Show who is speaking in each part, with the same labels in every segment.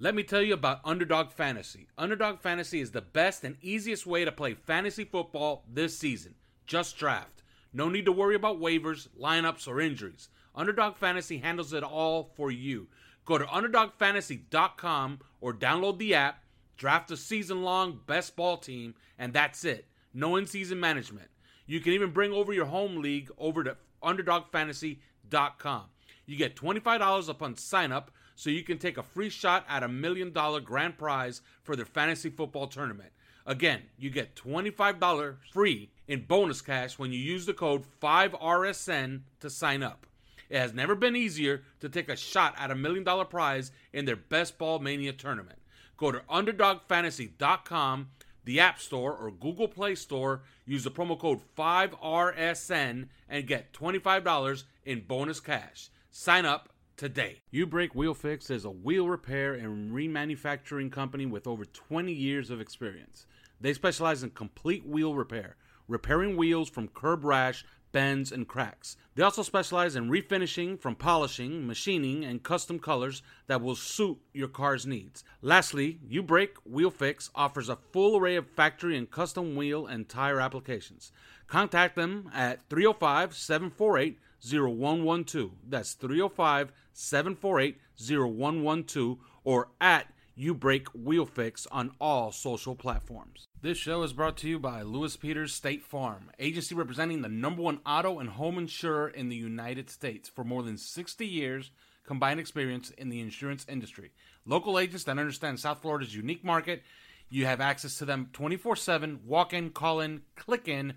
Speaker 1: Let me tell you about Underdog Fantasy. Underdog Fantasy is the best and easiest way to play fantasy football this season. Just draft. No need to worry about waivers, lineups, or injuries. Underdog Fantasy handles it all for you. Go to UnderdogFantasy.com or download the app, draft a season long best ball team, and that's it. No in season management. You can even bring over your home league over to UnderdogFantasy.com. You get $25 upon sign up so you can take a free shot at a million dollar grand prize for their fantasy football tournament. Again, you get $25 free in bonus cash when you use the code 5RSN to sign up. It has never been easier to take a shot at a million dollar prize in their Best Ball Mania tournament. Go to UnderdogFantasy.com, the App Store, or Google Play Store. Use the promo code 5RSN and get $25 in bonus cash. Sign up today. U Break Wheel Fix is a wheel repair and remanufacturing company with over 20 years of experience. They specialize in complete wheel repair, repairing wheels from curb rash, bends, and cracks. They also specialize in refinishing from polishing, machining, and custom colors that will suit your car's needs. Lastly, U Break Wheel Fix offers a full array of factory and custom wheel and tire applications. Contact them at 305 748 0112. That's 305 748 0112 or at You Break Wheel Fix on all social platforms. This show is brought to you by Lewis Peters State Farm, agency representing the number one auto and home insurer in the United States for more than 60 years combined experience in the insurance industry. Local agents that understand South Florida's unique market. You have access to them 24 7, walk in, call in, click in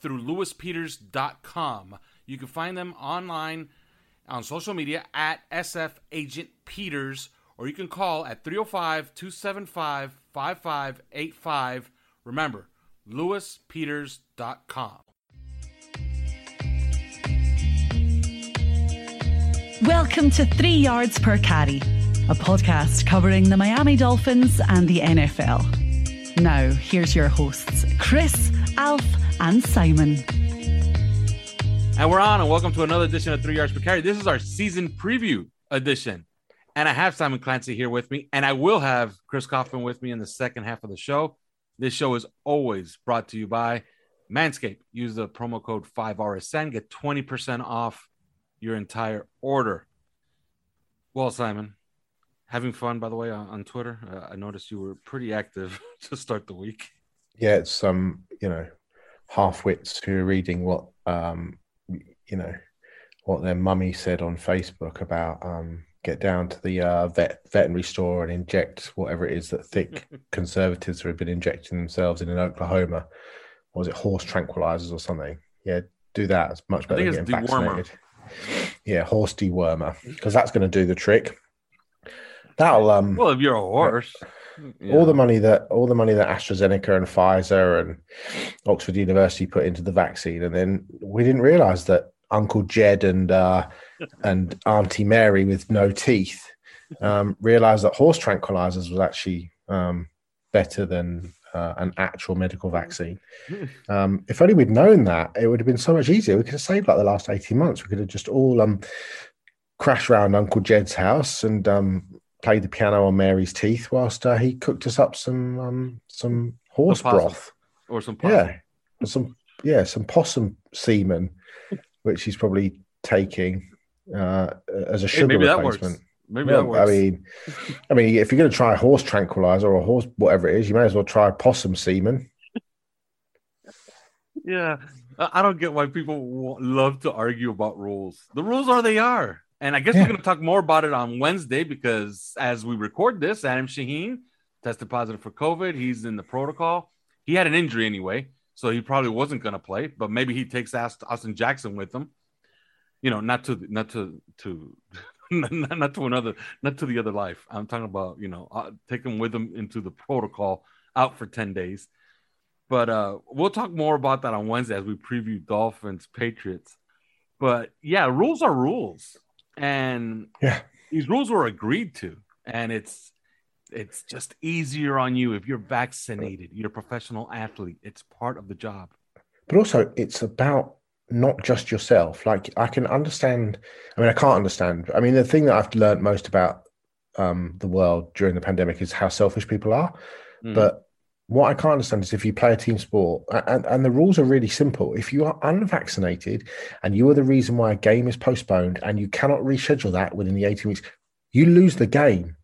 Speaker 1: through lewispeters.com. You can find them online on social media at SF Agent Peters, or you can call at 305 275 5585. Remember, lewispeters.com.
Speaker 2: Welcome to Three Yards Per Carry, a podcast covering the Miami Dolphins and the NFL. Now, here's your hosts, Chris, Alf, and Simon.
Speaker 1: And we're on, and welcome to another edition of Three Yards Per Carry. This is our season preview edition. And I have Simon Clancy here with me, and I will have Chris Kaufman with me in the second half of the show. This show is always brought to you by Manscaped. Use the promo code 5RSN, get 20% off your entire order. Well, Simon, having fun, by the way, on, on Twitter. Uh, I noticed you were pretty active to start the week.
Speaker 3: Yeah, it's some, um, you know, half wits who are reading what um, you know what their mummy said on Facebook about um, get down to the uh, vet veterinary store and inject whatever it is that thick conservatives have been injecting themselves in in Oklahoma. Or was it horse tranquilizers or something? Yeah, do that. It's much better than getting vaccinated. Yeah, horse dewormer because that's going to do the trick. That'll um.
Speaker 1: Well, if you're a horse.
Speaker 3: Yeah. All the money that all the money that AstraZeneca and Pfizer and Oxford University put into the vaccine, and then we didn't realize that Uncle Jed and uh, and Auntie Mary with no teeth um, realized that horse tranquilizers was actually um, better than uh, an actual medical vaccine. Um, if only we'd known that, it would have been so much easier. We could have saved like the last 18 months. We could have just all um, crashed around Uncle Jed's house and um, played the piano on Mary's teeth whilst uh, he cooked us up some um, some horse broth.
Speaker 1: Or some possum.
Speaker 3: Yeah. Some yeah, some possum semen which he's probably taking uh, as a sugar maybe replacement.
Speaker 1: That works. Maybe well, that works.
Speaker 3: I mean, I mean, if you're going to try a horse tranquilizer or a horse whatever it is, you may as well try possum semen.
Speaker 1: yeah, I don't get why people love to argue about rules. The rules are they are, and I guess yeah. we're going to talk more about it on Wednesday because as we record this, Adam Shaheen tested positive for COVID. He's in the protocol. He had an injury anyway, so he probably wasn't going to play. But maybe he takes Austin Jackson with him. You know, not to not to to not, to another, not to the other life. I'm talking about you know, uh, take him with him into the protocol, out for ten days. But uh, we'll talk more about that on Wednesday as we preview Dolphins Patriots. But yeah, rules are rules, and
Speaker 3: yeah,
Speaker 1: these rules were agreed to, and it's it's just easier on you if you're vaccinated. You're a professional athlete. It's part of the job.
Speaker 3: But also, it's about not just yourself. Like I can understand. I mean, I can't understand. I mean, the thing that I've learned most about um, the world during the pandemic is how selfish people are. Mm. But what I can't understand is if you play a team sport, and, and the rules are really simple. If you are unvaccinated and you are the reason why a game is postponed and you cannot reschedule that within the 18 weeks, you lose the game.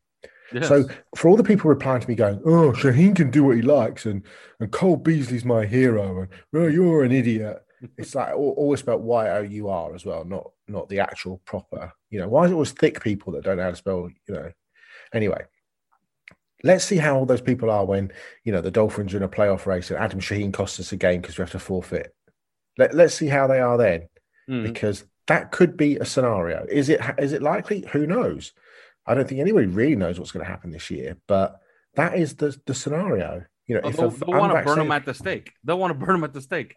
Speaker 3: Yes. So for all the people replying to me going, "Oh, Shaheen can do what he likes," and and Cole Beasley's my hero, and "Oh, you're an idiot," it's like always about Y O U R as well, not not the actual proper. You know, why is it always thick people that don't know how to spell? You know, anyway. Let's see how all those people are when you know the Dolphins are in a playoff race and Adam Shaheen costs us a game because we have to forfeit. Let, let's see how they are then, mm. because that could be a scenario. Is it is it likely? Who knows? I don't think anybody really knows what's going to happen this year, but that is the the scenario. You know,
Speaker 1: oh, they'll, they'll want to burn them at the stake. They'll want to burn them at the stake.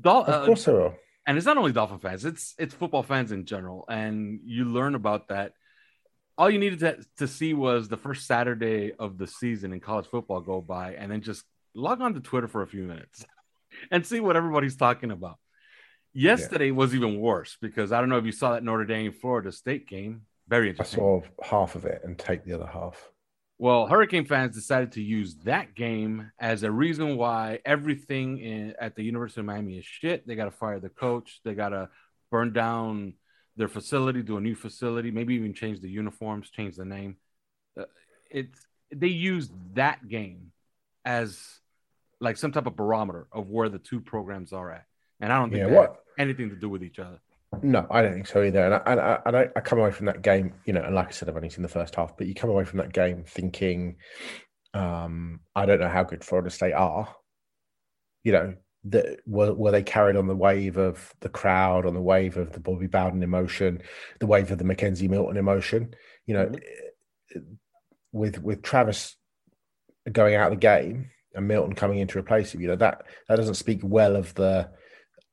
Speaker 3: Dol- of uh, course they will.
Speaker 1: And it's not only Dolphin fans; it's it's football fans in general. And you learn about that. All you needed to, to see was the first Saturday of the season in college football go by, and then just log on to Twitter for a few minutes and see what everybody's talking about. Yesterday yeah. was even worse because I don't know if you saw that Notre Dame Florida State game. Very interesting.
Speaker 3: I saw half of it and take the other half.
Speaker 1: Well, Hurricane fans decided to use that game as a reason why everything in, at the University of Miami is shit. They got to fire the coach. They got to burn down their facility, do a new facility, maybe even change the uniforms, change the name. Uh, it's they used that game as like some type of barometer of where the two programs are at, and I don't think yeah, what anything to do with each other.
Speaker 3: No, I don't think so either. And I, and I, and I, I come away from that game, you know, and like I said, I've only seen the first half, but you come away from that game thinking, um, I don't know how good Florida State are. You know, that were, were they carried on the wave of the crowd, on the wave of the Bobby Bowden emotion, the wave of the McKenzie Milton emotion. You know, mm-hmm. with with Travis going out of the game and Milton coming in to replace him, you know that that doesn't speak well of the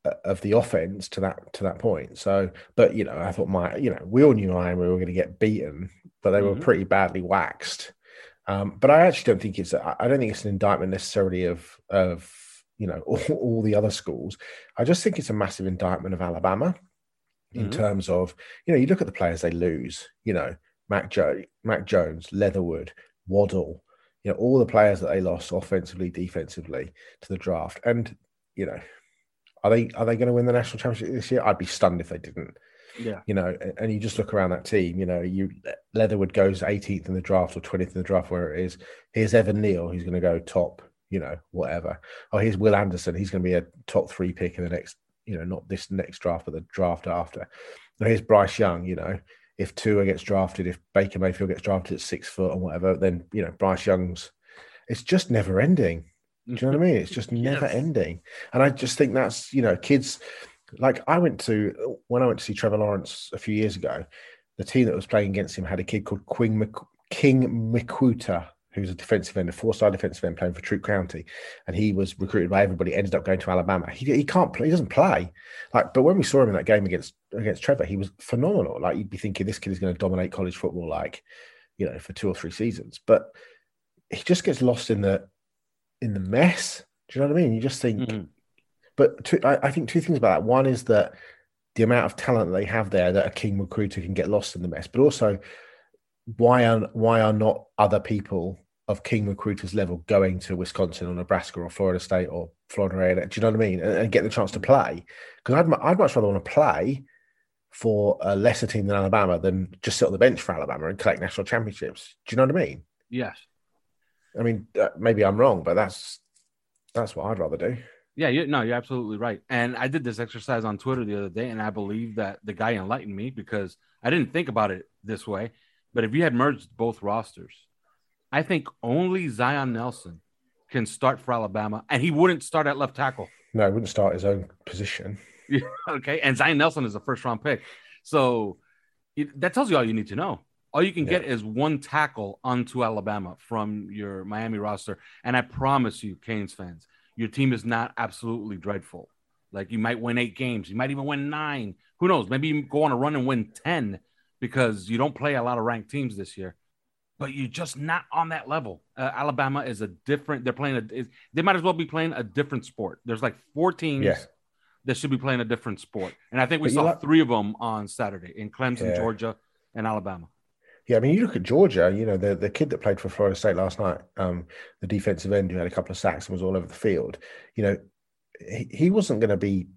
Speaker 3: of the offense to that to that point. So, but you know, I thought my you know we all knew Miami were going to get beaten, but they were mm-hmm. pretty badly waxed. Um, but I actually don't think it's I don't think it's an indictment necessarily of of you know all, all the other schools. I just think it's a massive indictment of Alabama in mm-hmm. terms of you know you look at the players they lose. You know, Mac Joe, Mac Jones, Leatherwood, Waddle. You know all the players that they lost offensively, defensively to the draft, and you know are they are they going to win the national championship this year? I'd be stunned if they didn't.
Speaker 1: Yeah,
Speaker 3: you know, and you just look around that team. You know, you Leatherwood goes 18th in the draft or 20th in the draft, where it is. Here's Evan Neal, who's going to go top. You know, whatever. Oh, here's Will Anderson. He's going to be a top three pick in the next. You know, not this next draft, but the draft after. Now here's Bryce Young. You know, if Tua gets drafted, if Baker Mayfield gets drafted at six foot and whatever, then you know Bryce Young's. It's just never ending. Do you know what I mean? It's just never yes. ending. And I just think that's, you know, kids like I went to when I went to see Trevor Lawrence a few years ago, the team that was playing against him had a kid called Quing Mc, King Mwikuta, who's a defensive end, a four-star defensive end playing for Troup County, and he was recruited by everybody. Ended up going to Alabama. He, he can't play. He doesn't play. Like, but when we saw him in that game against against Trevor, he was phenomenal. Like you'd be thinking this kid is going to dominate college football, like you know, for two or three seasons. But he just gets lost in the in the mess. Do you know what I mean? You just think, mm-hmm. but two, I, I, think two things about that. One is that the amount of talent they have there that a king recruiter can get lost in the mess, but also why are why are not other people of king recruiters level going to Wisconsin or Nebraska or Florida State or Florida? Do you know what I mean? And, and get the chance to play because I'd I'd much rather want to play for a lesser team than Alabama than just sit on the bench for Alabama and collect national championships. Do you know what I mean?
Speaker 1: Yes.
Speaker 3: I mean, uh, maybe I'm wrong, but that's that's what I'd rather do.
Speaker 1: Yeah, you, no, you're absolutely right. And I did this exercise on Twitter the other day, and I believe that the guy enlightened me because I didn't think about it this way. But if you had merged both rosters, I think only Zion Nelson can start for Alabama, and he wouldn't start at left tackle.
Speaker 3: No, he wouldn't start his own position.
Speaker 1: okay, and Zion Nelson is a first round pick, so it, that tells you all you need to know. All you can yeah. get is one tackle onto Alabama from your Miami roster, and I promise you, Canes fans, your team is not absolutely dreadful. Like you might win eight games, you might even win nine. Who knows? Maybe you go on a run and win ten because you don't play a lot of ranked teams this year. But you're just not on that level. Uh, Alabama is a different. They're playing a. They might as well be playing a different sport. There's like four teams yeah that should be playing a different sport. And I think we but saw like, three of them on Saturday in Clemson, yeah. Georgia, and Alabama.
Speaker 3: Yeah, I mean, you look at Georgia. You know, the the kid that played for Florida State last night, um, the defensive end who had a couple of sacks and was all over the field. You know, he, he wasn't going to be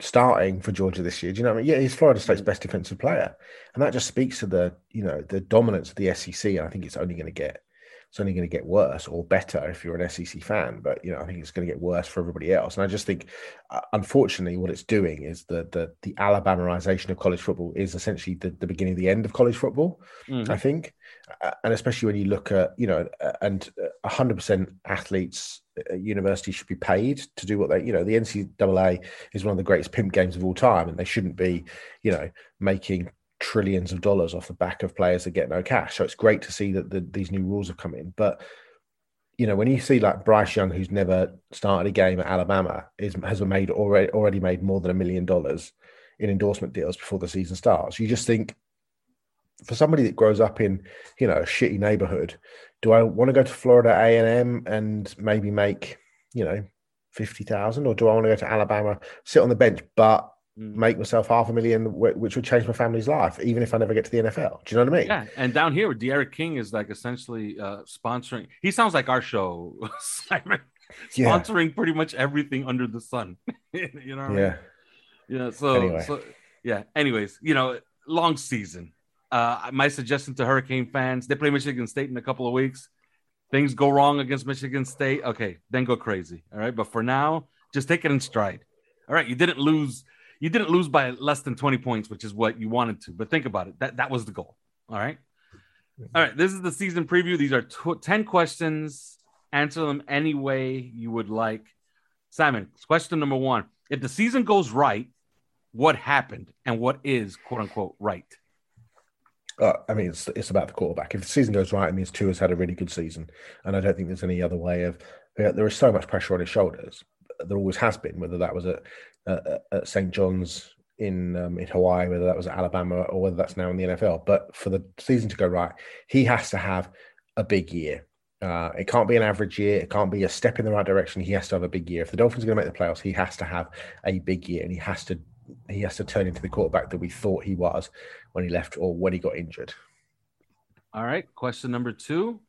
Speaker 3: starting for Georgia this year. Do you know what I mean? Yeah, he's Florida State's best defensive player, and that just speaks to the you know the dominance of the SEC. And I think it's only going to get it's only going to get worse or better if you're an SEC fan. But you know, I think it's going to get worse for everybody else. And I just think, uh, unfortunately, what it's doing is the the the Alabamaization of college football is essentially the, the beginning of the end of college football. Mm-hmm. I think, uh, and especially when you look at you know, uh, and 100 percent athletes at university should be paid to do what they, you know, the NCAA is one of the greatest pimp games of all time, and they shouldn't be, you know, making trillions of dollars off the back of players that get no cash. So it's great to see that the, these new rules have come in. But you know, when you see like Bryce Young, who's never started a game at Alabama, is has made already already made more than a million dollars in endorsement deals before the season starts. You just think, for somebody that grows up in you know a shitty neighborhood, do I want to go to Florida A and M and maybe make you know fifty thousand, or do I want to go to Alabama, sit on the bench, but. Make myself half a million, which would change my family's life, even if I never get to the NFL. Do you know what I mean?
Speaker 1: Yeah. And down here, D'Eriq King is like essentially uh, sponsoring. He sounds like our show, Simon. Sponsoring yeah. pretty much everything under the sun. you know?
Speaker 3: Yeah.
Speaker 1: Yeah. So, anyway. so, yeah. Anyways, you know, long season. Uh, my suggestion to Hurricane fans: they play Michigan State in a couple of weeks. Things go wrong against Michigan State. Okay, then go crazy. All right. But for now, just take it in stride. All right. You didn't lose you didn't lose by less than 20 points, which is what you wanted to. But think about it. That that was the goal. All right. All right. This is the season preview. These are tw- 10 questions. Answer them any way you would like. Simon, question number one. If the season goes right, what happened and what is quote unquote right?
Speaker 3: Uh, I mean, it's it's about the quarterback. If the season goes right, it means Tua's had a really good season, and I don't think there's any other way of. There is so much pressure on his shoulders. There always has been, whether that was at at, at St. John's in um, in Hawaii, whether that was Alabama or whether that's now in the NFL. But for the season to go right, he has to have a big year. Uh, it can't be an average year. It can't be a step in the right direction. He has to have a big year. If the Dolphins are going to make the playoffs, he has to have a big year, and he has to he has to turn into the quarterback that we thought he was when he left or when he got injured.
Speaker 1: All right. Question number two.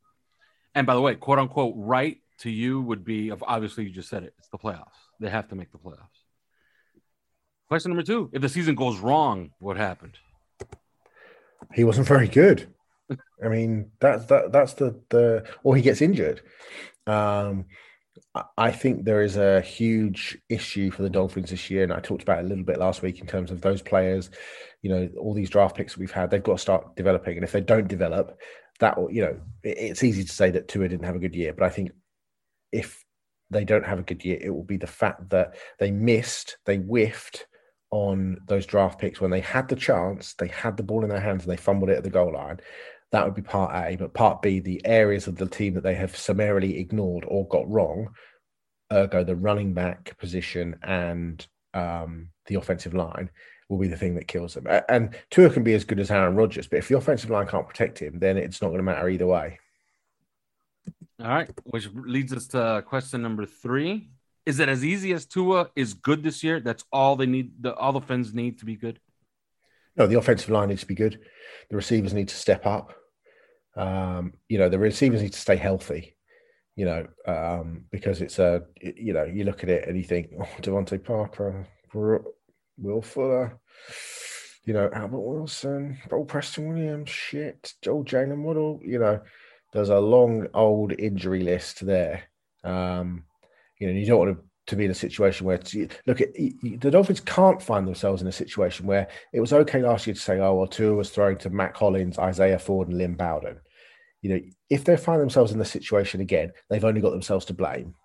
Speaker 1: And by the way, quote unquote, right to you would be obviously you just said it. It's the playoffs. They have to make the playoffs. Question number two: If the season goes wrong, what happened?
Speaker 3: He wasn't very good. I mean, that's that that's the the or he gets injured. Um, I think there is a huge issue for the Dolphins this year, and I talked about it a little bit last week in terms of those players. You know, all these draft picks we've had, they've got to start developing, and if they don't develop, that you know, it's easy to say that Tua didn't have a good year, but I think if they don't have a good year, it will be the fact that they missed, they whiffed on those draft picks when they had the chance, they had the ball in their hands and they fumbled it at the goal line. That would be part A. But part B, the areas of the team that they have summarily ignored or got wrong, ergo the running back position and um, the offensive line, will be the thing that kills them. And Tua can be as good as Aaron Rodgers, but if the offensive line can't protect him, then it's not going to matter either way.
Speaker 1: All right, which leads us to question number three. Is it as easy as Tua is good this year? That's all they need. The all the fans need to be good.
Speaker 3: No, the offensive line needs to be good. The receivers need to step up. Um, you know, the receivers need to stay healthy. You know, um, because it's a you know you look at it and you think, oh, DeVante Parker, Will Fuller. you know, Albert Wilson, Paul Preston Williams, shit, Joel Jalen Waddle, you know, there's a long old injury list there. Um, you know, you don't want to, to be in a situation where look at the Dolphins can't find themselves in a situation where it was okay last year to say, oh well, Tua was throwing to Mack Hollins, Isaiah Ford, and Lynn Bowden. You know, if they find themselves in the situation again, they've only got themselves to blame.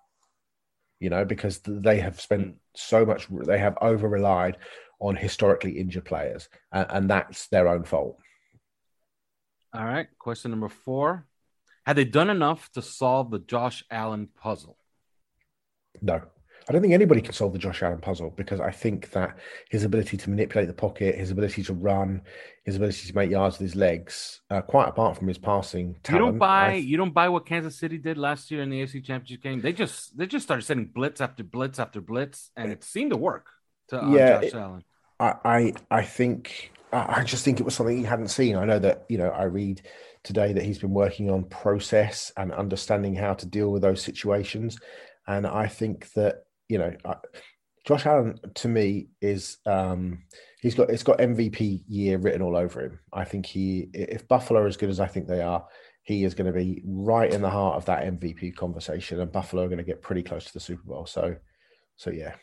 Speaker 3: You know, because they have spent so much, they have over relied on historically injured players, and, and that's their own fault.
Speaker 1: All right, question number four: Had they done enough to solve the Josh Allen puzzle?
Speaker 3: No. I don't think anybody can solve the Josh Allen puzzle because I think that his ability to manipulate the pocket, his ability to run, his ability to make yards with his legs, uh, quite apart from his passing talent,
Speaker 1: you don't buy I, you don't buy what Kansas City did last year in the AFC Championship game. They just they just started sending blitz after blitz after blitz, and it seemed to work. To uh, yeah, Josh Allen.
Speaker 3: I, I I think I just think it was something he hadn't seen. I know that you know I read today that he's been working on process and understanding how to deal with those situations, and I think that you know, Josh Allen to me is um, he's got it's got MVP year written all over him. I think he if Buffalo are as good as I think they are, he is going to be right in the heart of that MVP conversation, and Buffalo are going to get pretty close to the Super Bowl. So, so yeah.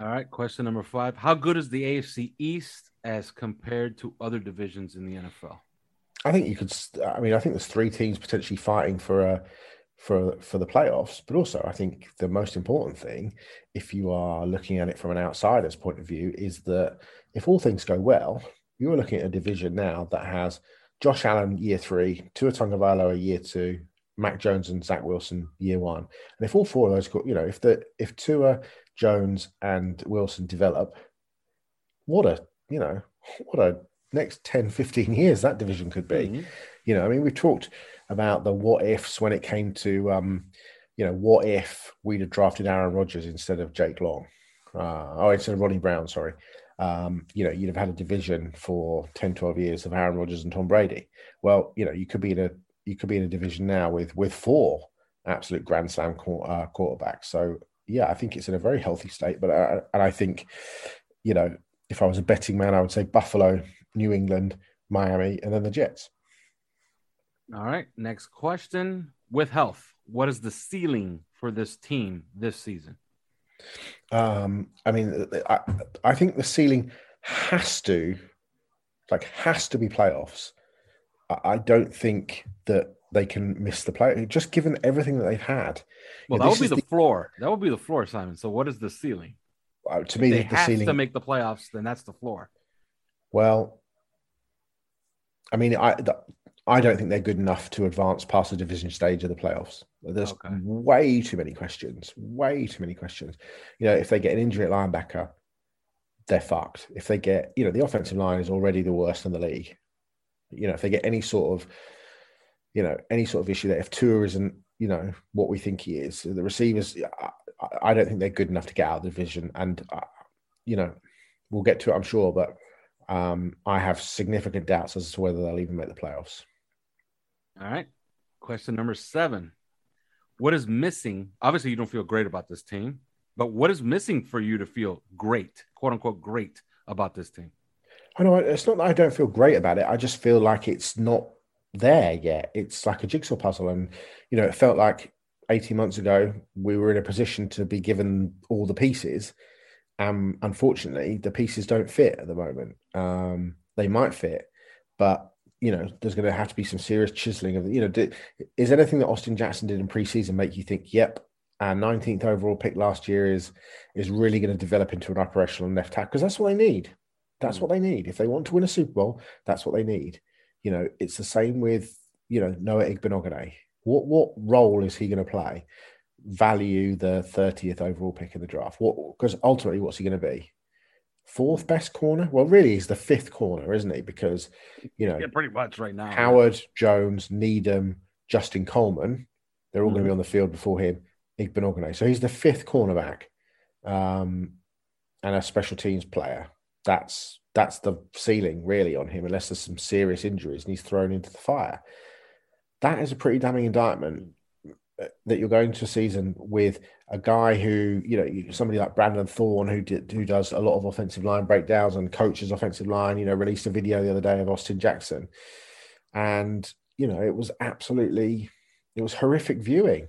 Speaker 1: All right, question number five: How good is the AFC East as compared to other divisions in the NFL?
Speaker 3: I think you could. I mean, I think there's three teams potentially fighting for a for for the playoffs. But also, I think the most important thing, if you are looking at it from an outsider's point of view, is that if all things go well, you're looking at a division now that has Josh Allen year three, Tua Tagovailoa year two, Mac Jones and Zach Wilson year one. And if all four of those, go you know, if the if Tua, Jones, and Wilson develop, what a you know what a next 10, 15 years that division could be. Mm-hmm. You know, I mean, we've talked about the what ifs when it came to, um, you know, what if we'd have drafted Aaron Rodgers instead of Jake Long? Uh, oh, instead of Ronnie Brown, sorry. Um, you know, you'd have had a division for 10, 12 years of Aaron Rodgers and Tom Brady. Well, you know, you could be in a you could be in a division now with with four absolute grand slam uh, quarterbacks. So yeah, I think it's in a very healthy state. But uh, and I think, you know, if I was a betting man, I would say Buffalo, New England, Miami, and then the Jets.
Speaker 1: All right. Next question. With health, what is the ceiling for this team this season?
Speaker 3: Um, I mean, I, I think the ceiling has to, like, has to be playoffs. I, I don't think that they can miss the play. Just given everything that they've had.
Speaker 1: Well, that would be the, the, floor. That would be the floor, Simon. So, what is the ceiling?
Speaker 3: Uh, to me,
Speaker 1: they
Speaker 3: the, the ceiling
Speaker 1: to make the playoffs. Then that's the floor.
Speaker 3: Well, I mean, I I don't think they're good enough to advance past the division stage of the playoffs. There's okay. way too many questions. Way too many questions. You know, if they get an injury at linebacker, they're fucked. If they get, you know, the offensive line is already the worst in the league. You know, if they get any sort of, you know, any sort of issue that if Tua isn't, you know, what we think he is, the receivers, I, I don't think they're good enough to get out of the division. And, uh, you know, we'll get to it, I'm sure, but um, I have significant doubts as to whether they'll even make the playoffs.
Speaker 1: All right. Question number seven. What is missing? Obviously, you don't feel great about this team, but what is missing for you to feel great, quote unquote, great about this team?
Speaker 3: I know it's not that I don't feel great about it. I just feel like it's not there yet. It's like a jigsaw puzzle. And, you know, it felt like 18 months ago we were in a position to be given all the pieces. Um, unfortunately, the pieces don't fit at the moment. Um, they might fit, but you know, there's going to have to be some serious chiseling of, you know, is anything that Austin Jackson did in preseason make you think, yep, our 19th overall pick last year is is really going to develop into an operational left tackle because that's what they need. That's mm. what they need. If they want to win a Super Bowl, that's what they need. You know, it's the same with you know Noah Igbinoghene. What what role is he going to play? Value the 30th overall pick in the draft. What because ultimately, what's he going to be? Fourth best corner. Well, really, he's the fifth corner, isn't he? Because you know,
Speaker 1: yeah, pretty much right now.
Speaker 3: Howard, Jones, Needham, Justin Coleman, they're all mm. going to be on the field before him. Igbinoghene. So he's the fifth cornerback, um, and a special teams player. That's that's the ceiling really on him, unless there's some serious injuries and he's thrown into the fire. That is a pretty damning indictment. That you're going to a season with a guy who, you know, somebody like Brandon Thorn, who did, who does a lot of offensive line breakdowns and coaches offensive line. You know, released a video the other day of Austin Jackson, and you know, it was absolutely, it was horrific viewing.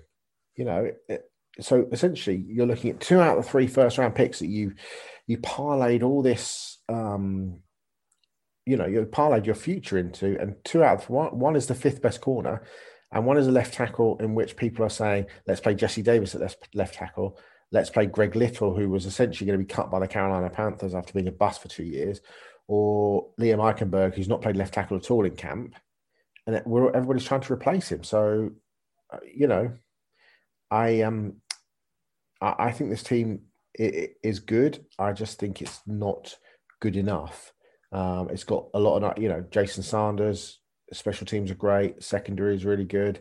Speaker 3: You know, it, so essentially, you're looking at two out of the three first round picks that you you parlayed all this. Um, you know, you parlayed your future into, and two out of one, one is the fifth best corner, and one is a left tackle in which people are saying, let's play Jesse Davis at left tackle. Let's play Greg Little, who was essentially going to be cut by the Carolina Panthers after being a bust for two years, or Liam Eichenberg, who's not played left tackle at all in camp. And everybody's trying to replace him. So, uh, you know, I um, I think this team is good. I just think it's not good enough. Um, it's got a lot of, you know, Jason Sanders, special teams are great. Secondary is really good.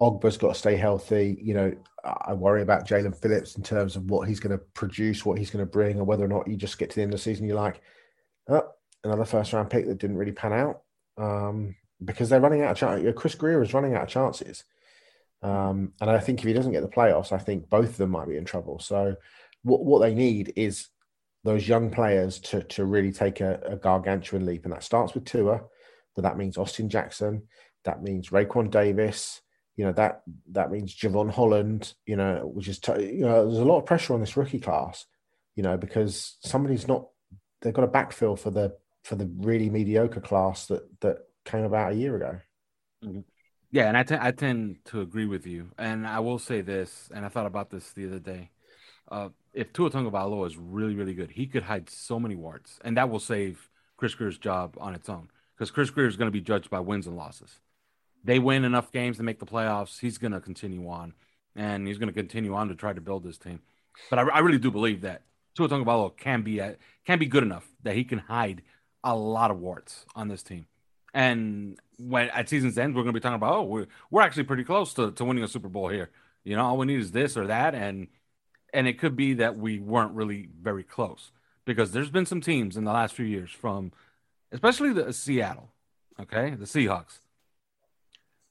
Speaker 3: Ogbah's got to stay healthy. You know, I worry about Jaelan Phillips in terms of what he's going to produce, what he's going to bring, and whether or not you just get to the end of the season, you're like, oh, another first round pick that didn't really pan out um, because they're running out of chances. Chris Grier is running out of chances. Um, and I think if he doesn't get the playoffs, I think both of them might be in trouble. So what, what they need is those young players to, to really take a, a gargantuan leap. And that starts with Tua but that means Austin Jackson, that means Raekwon Davis, you know that that means Jevon Holland, you know, which is t- you know there's a lot of pressure on this rookie class, you know, because somebody's not they've got a backfill for the for the really mediocre class that that came about a year ago.
Speaker 1: Mm-hmm. Yeah, and I, t- I tend to agree with you. And I will say this, and I thought about this the other day. Uh, if Tua Tagovailoa is really, really good, he could hide so many warts, and that will save Chris Grier's job on its own because Chris Grier is going to be judged by wins and losses. They win enough games to make the playoffs. He's going to continue on, and he's going to continue on to try to build this team. But I, I really do believe that Tua Tagovailoa can be at, can be good enough that he can hide a lot of warts on this team. And when at season's end, we're going to be talking about, oh, we're, we're actually pretty close to, to winning a Super Bowl here. You know, all we need is this or that, and and it could be that we weren't really very close because there's been some teams in the last few years from especially the Seattle, okay, the Seahawks.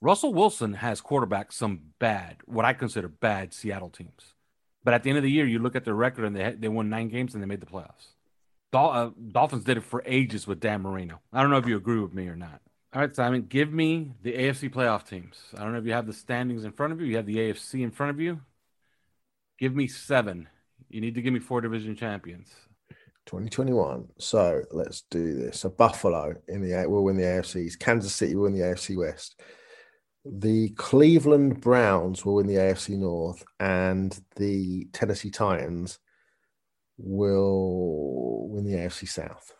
Speaker 1: Russell Wilson has quarterbacked some bad, what I consider bad Seattle teams. But at the end of the year, you look at their record and they they won nine games and they made the playoffs. Dol- uh, Dolphins did it for ages with Dan Marino. I don't know if you agree with me or not. All right, Simon, give me the AFC playoff teams. I don't know if you have the standings in front of you. You have the AFC in front of you. Give me seven. You need to give me four division champions.
Speaker 3: 2021. So let's do this. So Buffalo in the will win the AFCs. Kansas City will win the AFC West. The Cleveland Browns will win the AFC North, and the Tennessee Titans will win the AFC South.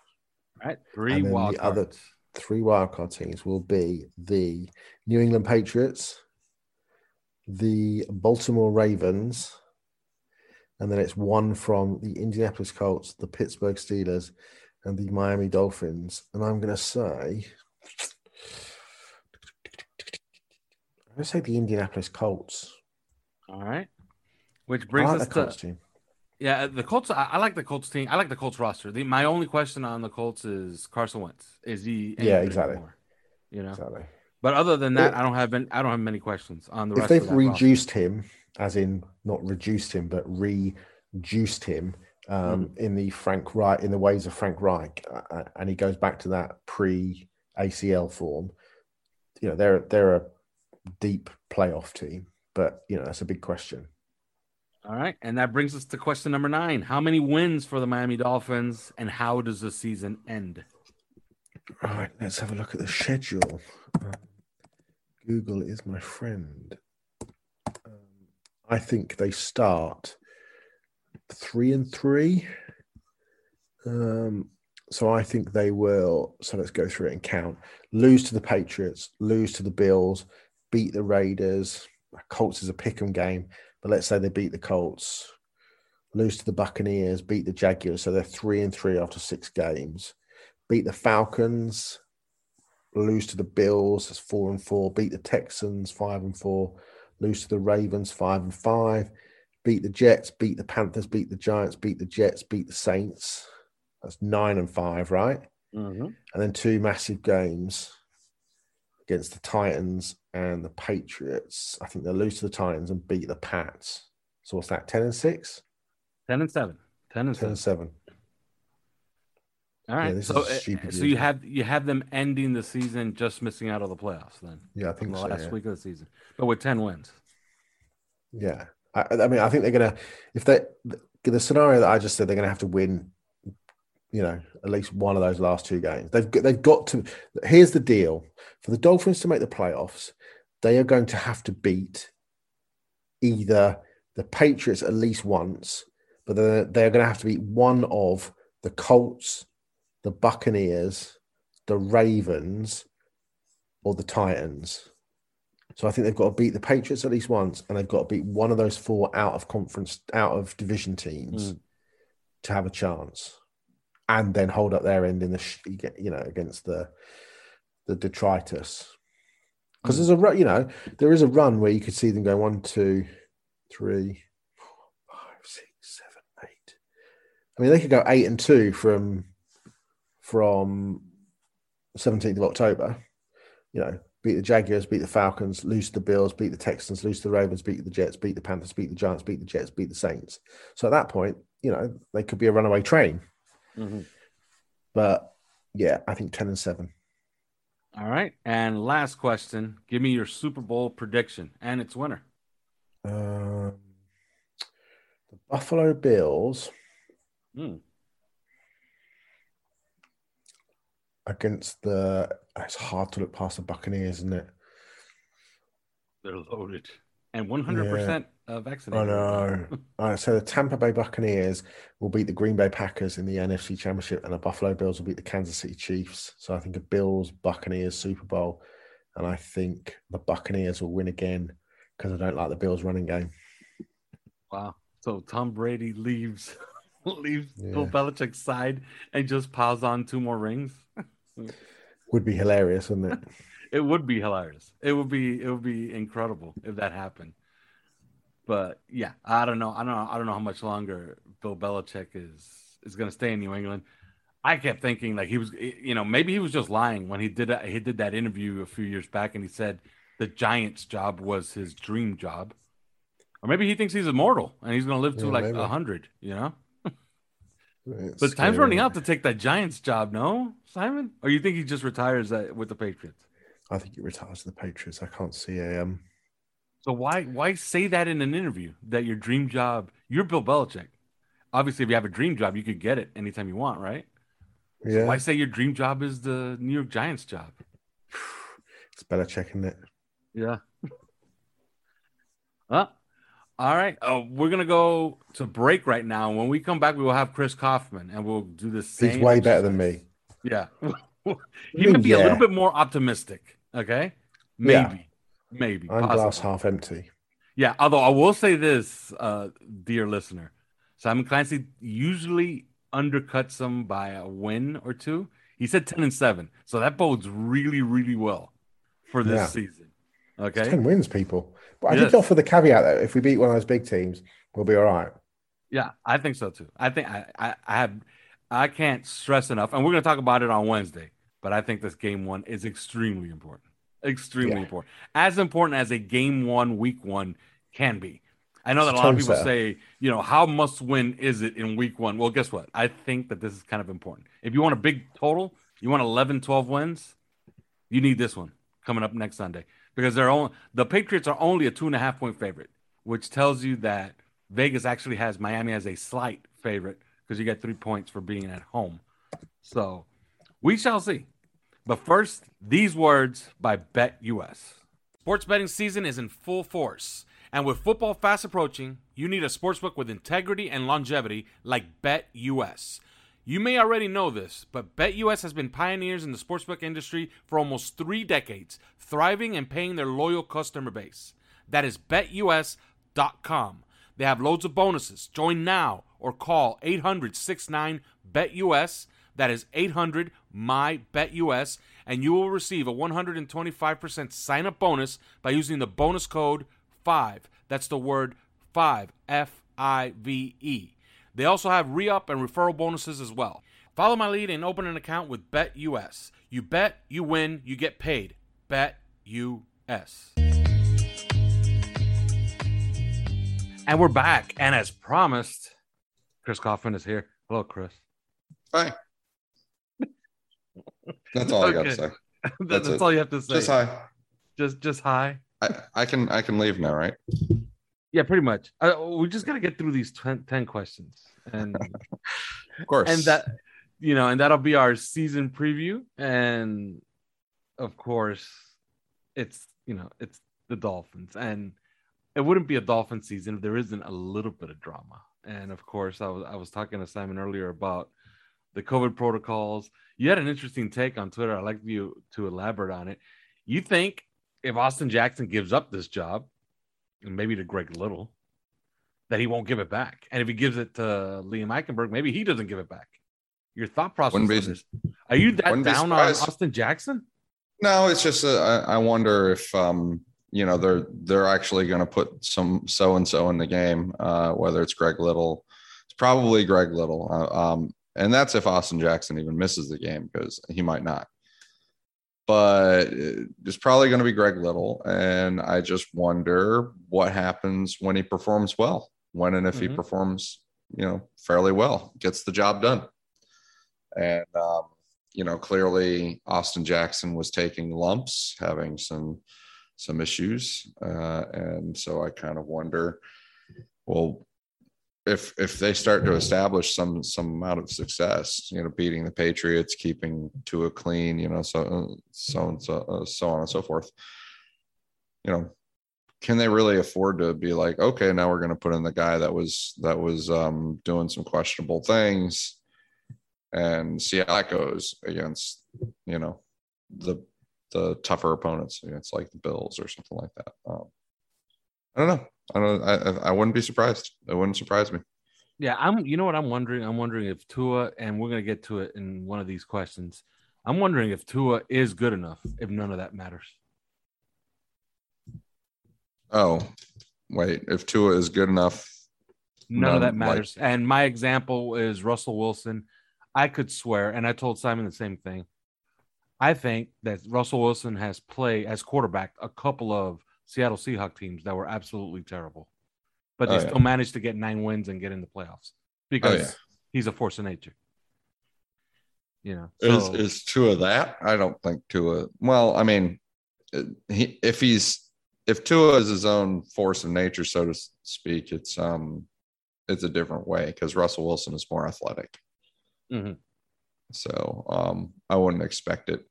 Speaker 1: Right, three wild
Speaker 3: the other three wildcard teams will be the New England Patriots, the Baltimore Ravens, and then it's one from the Indianapolis Colts, the Pittsburgh Steelers, and the Miami Dolphins. And I'm going to say, I'm going to say the Indianapolis Colts.
Speaker 1: All right. Which brings like us to team. Yeah, the Colts. I, I, like the Colts team. I like the Colts roster. The, my only question on the Colts is Carson Wentz. Is he?
Speaker 3: Yeah, exactly. Anymore?
Speaker 1: You know, exactly. But other than that, it, I don't have been, I don't have many questions on the.
Speaker 3: If they've reduced roster. him, as in not reduced him, but reduced him um, mm. in the Frank Reich in the ways of Frank Reich, uh, uh and he goes back to that pre ACL form. You know, they're they're a deep playoff team, but you know that's a big question.
Speaker 1: All right, and that brings us to question number nine: How many wins for the Miami Dolphins, and how does the season end?
Speaker 3: All right, let's have a look at the schedule. Um, Google is my friend. I think they start three and three. Um, so I think they will. So let's go through it and count. Lose to the Patriots, lose to the Bills, beat the Raiders. Colts is a pick'em game, but let's say they beat the Colts, lose to the Buccaneers, beat the Jaguars. So they're three and three after six games. Beat the Falcons, lose to the Bills, that's four and four. Beat the Texans, five and four lose to the Ravens five and five, beat the Jets, beat the Panthers, beat the Giants, beat the Jets, beat the Saints. That's nine and five, right?
Speaker 1: Mm-hmm.
Speaker 3: And then two massive games. against the Titans and the Patriots. I think they'll lose to the Titans and beat the Pats. So what's that? Ten and six.
Speaker 1: Ten and seven. Ten and
Speaker 3: 10 and
Speaker 1: seven. All right.
Speaker 3: this
Speaker 1: so,
Speaker 3: stupid
Speaker 1: eh,
Speaker 3: so
Speaker 1: you have you have them ending the season just missing out of the playoffs then.
Speaker 3: Yeah, I think
Speaker 1: the
Speaker 3: so.
Speaker 1: last
Speaker 3: yeah.
Speaker 1: week of the season, but with ten wins.
Speaker 3: Yeah, I, I mean, I think they're gonna if they the, the scenario that I just said, they're gonna have to win. You know, at least one of those last two games. They've got, they've got to. Here's the deal: for the Dolphins to make the playoffs, they are going to have to beat either the Patriots at least once, but they're, they're going to have to beat one of the Colts, the Buccaneers, the Ravens, or the Titans. So I think they've got to beat the Patriots at least once, and they've got to beat one of those four out of conference, out of division teams
Speaker 1: Mm.
Speaker 3: to have a chance, and then hold up their end in the, you know, against the the detritus. Because there's a you know, there is a run where you could see them go one, two, three, four, five, six, seven, eight. I mean, they could go eight and two from from 17th of October. You know, beat the Jaguars, beat the Falcons, lose to the Bills, beat the Texans, lose to the Ravens, beat the Jets, beat the Panthers, beat the Giants, beat the Jets, beat the Saints. So at that point, you know, they could be a runaway train.
Speaker 1: Mhm.
Speaker 3: But yeah, I think 10 and 7.
Speaker 1: All right. And last question: Give me your Super Bowl prediction and its winner.
Speaker 3: Um, the Buffalo Bills
Speaker 1: Hmm.
Speaker 3: Against the. It's hard to look past the Buccaneers, isn't it?
Speaker 1: They're loaded and 100% uh,
Speaker 3: I
Speaker 1: vaccinated.
Speaker 3: know. All right, so the Tampa Bay Buccaneers will beat the Green Bay Packers in the NFC Championship, and the Buffalo Bills will beat the Kansas City Chiefs. So I think a Bills Buccaneers Super Bowl, and I think the Buccaneers will win again because I don't like the Bills running game.
Speaker 1: Wow. So Tom Brady leaves leaves Bill
Speaker 3: Yeah.
Speaker 1: Belichick's side and just piles on two more rings.
Speaker 3: Would be hilarious, wouldn't it?
Speaker 1: It would be hilarious. It would be it would be incredible if that happened. But yeah, I don't know. I don't know. I don't know how much longer Bill Belichick is is going to stay in New England. I kept thinking like he was, you know, maybe he was just lying when he did that. He did that interview a few years back, and he said the Giants' job was his dream job, or maybe he thinks he's immortal and he's going to live to
Speaker 3: Yeah,
Speaker 1: like a hundred. You know,
Speaker 3: It's
Speaker 1: but time's running out to take that Giants job. No, Simon, or you think he just retires uh, with the Patriots?
Speaker 3: I think he retires to the Patriots. I can't see a um.
Speaker 1: So why why say that in an interview that your dream job you're Bill Belichick? Obviously, if you have a dream job, you could get it anytime you want, right? So
Speaker 3: Yeah,
Speaker 1: why say your dream job is the New York Giants job?
Speaker 3: it's Belichick, isn't it?
Speaker 1: Yeah. Huh? All right. Oh, we're gonna go to break right now. When we come back, we will have Chris Kaufman, and we'll do the same.
Speaker 3: He's way better than me.
Speaker 1: Yeah. he might be a little bit more optimistic. Okay. Maybe.
Speaker 3: Yeah.
Speaker 1: Maybe.
Speaker 3: I'm
Speaker 1: possibly.
Speaker 3: glass half empty.
Speaker 1: Yeah, although I will say this, uh, dear listener, Simon Clancy usually undercuts them by a win or two. He said ten and seven, so that bodes really, really well for this
Speaker 3: Yeah.
Speaker 1: season.
Speaker 3: It's
Speaker 1: Okay,
Speaker 3: ten wins, people. But I
Speaker 1: Yes.
Speaker 3: did offer the caveat though: if we beat one of those big teams, we'll be all right.
Speaker 1: yeah, I think so too. I think I, I, I have, I can't stress enough, and we're gonna talk about it on Wednesday. But I think this game one is extremely important, extremely
Speaker 3: Yeah.
Speaker 1: important, as important as a game one, week one can be. I know that a lot of people say, you know, how must win is it in week one? Well, guess what? I think that this is kind of important. If you want a big total, you want 11, 12 wins, you need this one coming up next Sunday because they're only the Patriots are only a two and a half point favorite, which tells you that Vegas actually has Miami as a slight favorite because you get three points for being at home. So we shall see. But first, these words by BetUS. Sports betting season is in full force. And with football fast approaching, you need a sportsbook with integrity and longevity like BetUS. You may already know this, but BetUS has been pioneers in the sportsbook industry for almost three decades, thriving and paying their loyal customer base. That is betus.com. They have loads of bonuses. Join now or call 800 69 BetUS. That is 800 my BetUS, and you will receive a 125% sign up bonus by using the bonus code 5. That's the word 5, F I V E. They also have re up and referral bonuses as well. Follow my lead and open an account with BetUS. You bet, you win, you get paid. Bet US. And we're back. And as promised, Chris Kaufman is here. Hello, Chris.
Speaker 4: Hi. That's all I got to say.
Speaker 1: that's
Speaker 4: That's
Speaker 1: all you have to say.
Speaker 4: Just hi.
Speaker 1: Just, just hi.
Speaker 4: I, I can I can leave now, right?
Speaker 1: Yeah, pretty much. Uh, we just gotta get through these 10, 10 questions, and
Speaker 4: Of course.
Speaker 1: and that, you know, and that'll be our season preview. And of course, it's you know, it's the Dolphins, and it wouldn't be a Dolphin season if there isn't a little bit of drama. And of course, I was I was talking to Simon earlier about the COVID protocols. You had an interesting take on Twitter. I'd like you to elaborate on it. You think if Austin Jackson gives up this job, and maybe to Greg Little, that he won't give it back, and if he gives it to Liam Eichenberg, maybe he doesn't give it back. Your thought process
Speaker 4: Wouldn't
Speaker 1: on this? Are you that down on. Austin Jackson?
Speaker 4: no, it's just uh, I, I wonder if um you know they're they're actually going to put some so and so in the game, uh, whether it's Greg Little. It's probably Greg Little, uh, um, and that's if Austin Jackson even misses the game because he might not. But it's probably going to be Greg Little, and I just wonder what happens when he performs well. When and if he
Speaker 1: Mhm.
Speaker 4: performs, you know, fairly well, gets the job done. And um, you know, clearly Austin Jackson was taking lumps, having some some issues, uh, and so I kind of wonder, well, if if they start to establish some some amount of success, you know, beating the Patriots, keeping Tua clean, you know, so so and so uh, so on and so forth, you know, can they really afford to be like, okay, now we're going to put in the guy that was that was um, doing some questionable things, and see how that goes against you know the the tougher opponents against like the Bills or something like that. Um, I don't know. I don't. I, I- wouldn't be surprised. It wouldn't surprise me.
Speaker 1: Yeah, I'm. You know what I'm wondering? I'm wondering if Tua, and we're gonna get to it in one of these questions. I'm wondering if Tua is good enough. If none of that matters.
Speaker 4: Oh, wait. If Tua is good enough,
Speaker 1: None of that
Speaker 4: None, like-
Speaker 1: matters. and my example is Russell Wilson. I could swear, and I told Simon the same thing. I think that Russell Wilson has played as quarterback a couple of Seattle Seahawks teams that were absolutely terrible, but they
Speaker 4: Oh, yeah.
Speaker 1: still managed to get nine wins and get in the playoffs because
Speaker 4: yeah.
Speaker 1: he's a force of nature. You know,
Speaker 4: is
Speaker 1: so-
Speaker 4: is Tua that? I don't think Tua. Well, I mean, he if he's if Tua is his own force of nature, so to speak, it's um it's a different way because Russell Wilson is more athletic.
Speaker 1: Mhm.
Speaker 4: So um I wouldn't expect it.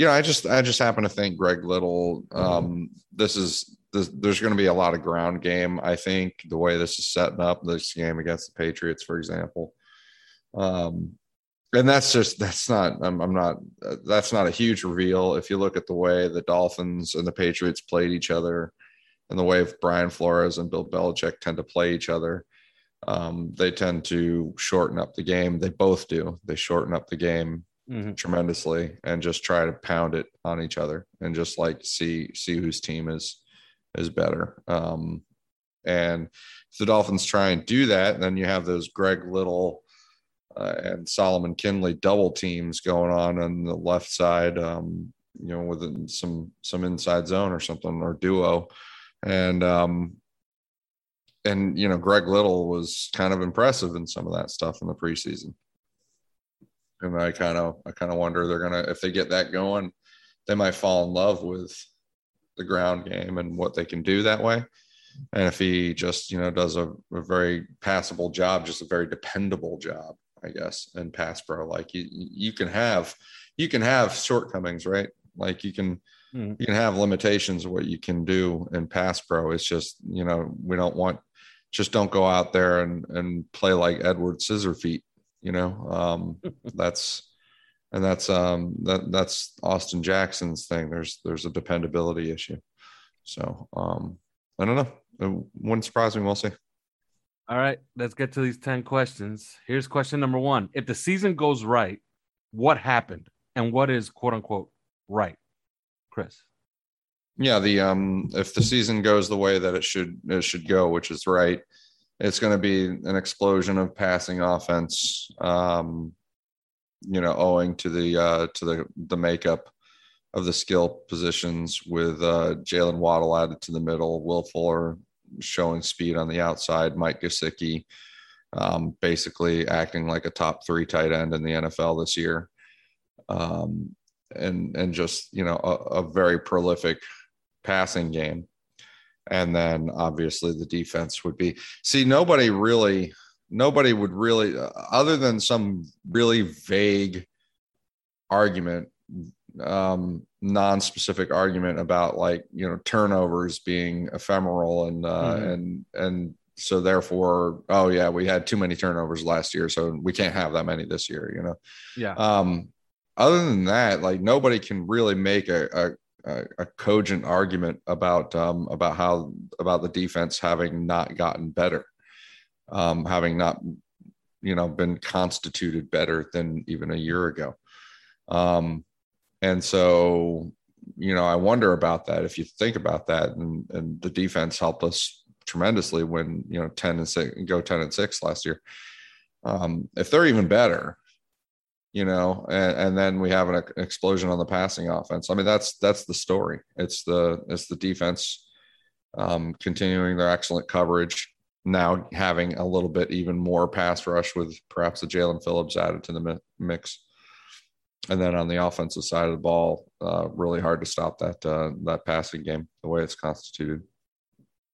Speaker 4: You know, I just I just happen to think Greg Little. Um, this is this, there's going to be a lot of ground game. I think the way this is setting up this game against the Patriots, for example. Um, and that's just that's not I'm, I'm not uh, that's not a huge reveal if you look at the way the Dolphins and the Patriots played each other and the way Brian Flores and Bill Belichick tend to play each other um, they tend to shorten up the game they both do they shorten up the game
Speaker 1: Mhm.
Speaker 4: tremendously and just try to pound it on each other and just like see see whose team is is better. Um, and if the Dolphins try and do that then you have those Greg Little uh, and Solomon Kindley double teams going on on the left side, um, you know, within some some inside zone or something or duo, and um, and you know, Greg Little was kind of impressive in some of that stuff in the preseason, and I kind of I kind of wonder they're gonna if they get that going, they might fall in love with the ground game and what they can do that way. And if he just, you know, does a, a very passable job, just a very dependable job, I guess, in pass pro, like you, you can have, you can have shortcomings, right? Like you can,
Speaker 1: Mhm.
Speaker 4: you can have limitations of what you can do in pass pro. It's just, you know, we don't want, just don't go out there and, and play like Edward Scissorfeet, you know, um, that's, and that's, um, that, that's Austin Jackson's thing. There's, there's a dependability issue. So, um, I don't know. It wouldn't surprise me. We'll see.
Speaker 1: All right, let's get to these 10 questions. Here's question number one. If the season goes right, what happened? And what is quote unquote right? Chris.
Speaker 4: Yeah, the um if the season goes the way that it should it should go, which is right, it's going to be an explosion of passing offense. Um, you know, owing to the uh to the the makeup of the skill positions with uh, Jaylen Waddle added to the middle, Will Fuller showing speed on the outside, Mike Gesicki um, basically acting like a top three tight end in the NFL this year. Um, and and just you know a, a very prolific passing game and then obviously the defense would be see nobody really nobody would really other than some really vague argument um non-specific argument about like you know turnovers being ephemeral and uh mm-hmm. and and so therefore oh yeah we had too many turnovers last year so we can't have that many this year you know
Speaker 1: yeah
Speaker 4: um other than that like nobody can really make a, a, a cogent argument about um about how about the defense having not gotten better um having not you know been constituted better than even a year ago. Um and so you know i wonder about that. If you think about that and and the defense helped us tremendously when you know 10 and 6 go 10 and 6 last year um, if they're even better you know and, and then we have an, explosion on the passing offense. I mean that's that's the story. It's the it's the defense um, continuing their excellent coverage now having a little bit even more pass rush with perhaps the Jaelan Phillips added to the mix. And then on the offensive side of the ball uh, really hard to stop that uh, that passing game the way it's constituted.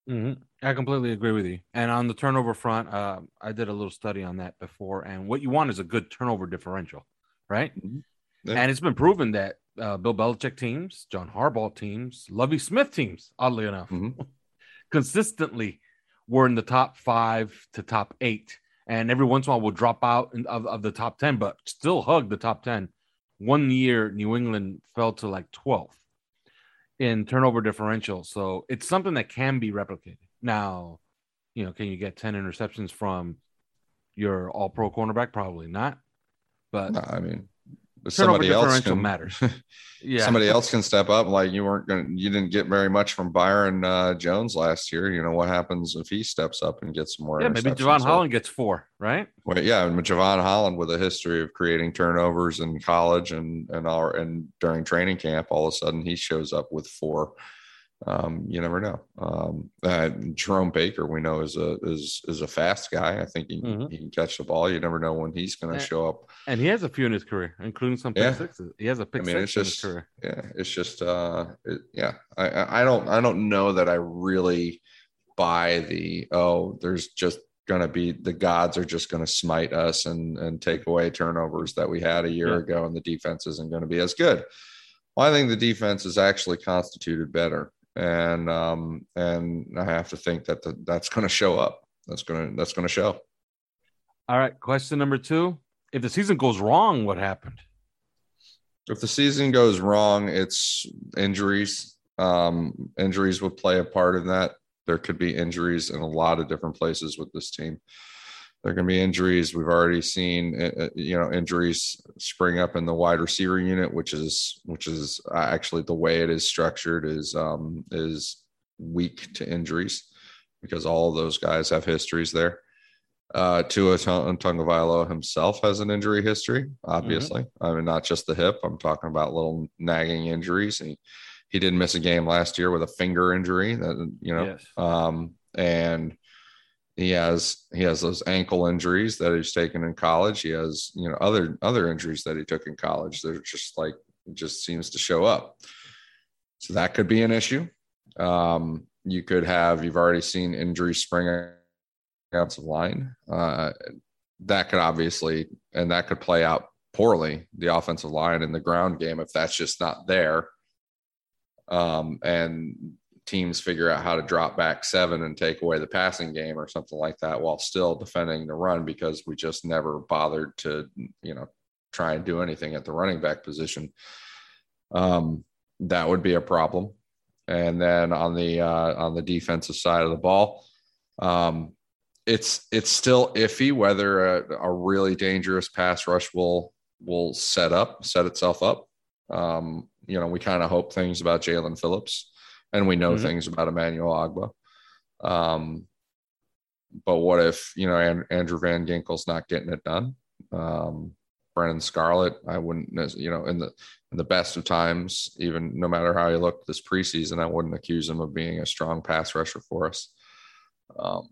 Speaker 1: Mm-hmm. I completely agree with you. And on the turnover front, uh, I did a little study on that before. And what you want is a good turnover differential, right? Mm-hmm. Yeah. And it's been proven that uh, Bill Belichick teams, John Harbaugh teams, Lovie Smith teams, oddly enough, mm-hmm. consistently were in the top five to top eight. And every once in a while will drop out in, of, of the top 10, but still hug the top 10. One year, New England fell to like 12th in turnover differential. So it's something that can be replicated. Now, you know, can you get 10 interceptions from your all pro cornerback? Probably not. But
Speaker 4: no, I mean, somebody else can,
Speaker 1: matters.
Speaker 4: yeah, somebody else can step up. Like you weren't going, to you didn't get very much from Byron uh, Jones last year. You know what happens if he steps up and gets more?
Speaker 1: Yeah, maybe Jevon so, Holland gets four, right?
Speaker 4: Well, yeah, Jevon Holland with a history of creating turnovers in college and and all and during training camp, all of a sudden he shows up with four um, you never know. Um, uh, Jerome Baker, we know is a is is a fast guy. I think he, mm-hmm. he can catch the ball. You never know when he's going to show up.
Speaker 1: And he has a few in his career, including some pick yeah. sixes. He has a pick I mean,
Speaker 4: it's just, Yeah, it's just uh, it, yeah. I I don't I don't know that I really buy the oh, there's just going to be the gods are just going to smite us and and take away turnovers that we had a year yeah. ago, and the defense isn't going to be as good. Well, I think the defense is actually constituted better and um, and I have to think that the, that's going to show up. That's going to that's going to show.
Speaker 1: All right. Question number two: If the season goes wrong, what happened?
Speaker 4: If the season goes wrong, it's injuries. Um, injuries would play a part in that. There could be injuries in a lot of different places with this team. There can be injuries. We've already seen, uh, uh, you know, injuries spring up in the wide receiver unit, which is which is uh, actually the way it is structured is um, is weak to injuries because all of those guys have histories there. Uh, Tua Tagovailoa himself has an injury history, obviously. Mm-hmm. I mean, not just the hip. I'm talking about little nagging injuries. He he didn't miss a game last year with a finger injury that you know, yes. um, and he has he has those ankle injuries that he's taken in college. He has you know other other injuries that he took in college. They're just like just seems to show up. So that could be an issue. Um, you could have you've already seen injuries spring offensive line. Uh, that could obviously and that could play out poorly the offensive line in the ground game if that's just not there. Um, and teams figure out how to drop back seven and take away the passing game or something like that while still defending the run because we just never bothered to, you know, try and do anything at the running back position. Um, that would be a problem. And then on the uh, on the defensive side of the ball, um, it's it's still iffy whether a, a, really dangerous pass rush will will set up set itself up. Um, you know, we kind of hope things about Jaelan Phillips and we know mm-hmm. things about Emmanuel Ogbah. Um, but what if you know Andrew Van Ginkel's not getting it done? Um, Brennan Scarlett. I wouldn't, you know, in the in the best of times, even no matter how he looked this preseason, I wouldn't accuse him of being a strong pass rusher for us. Um,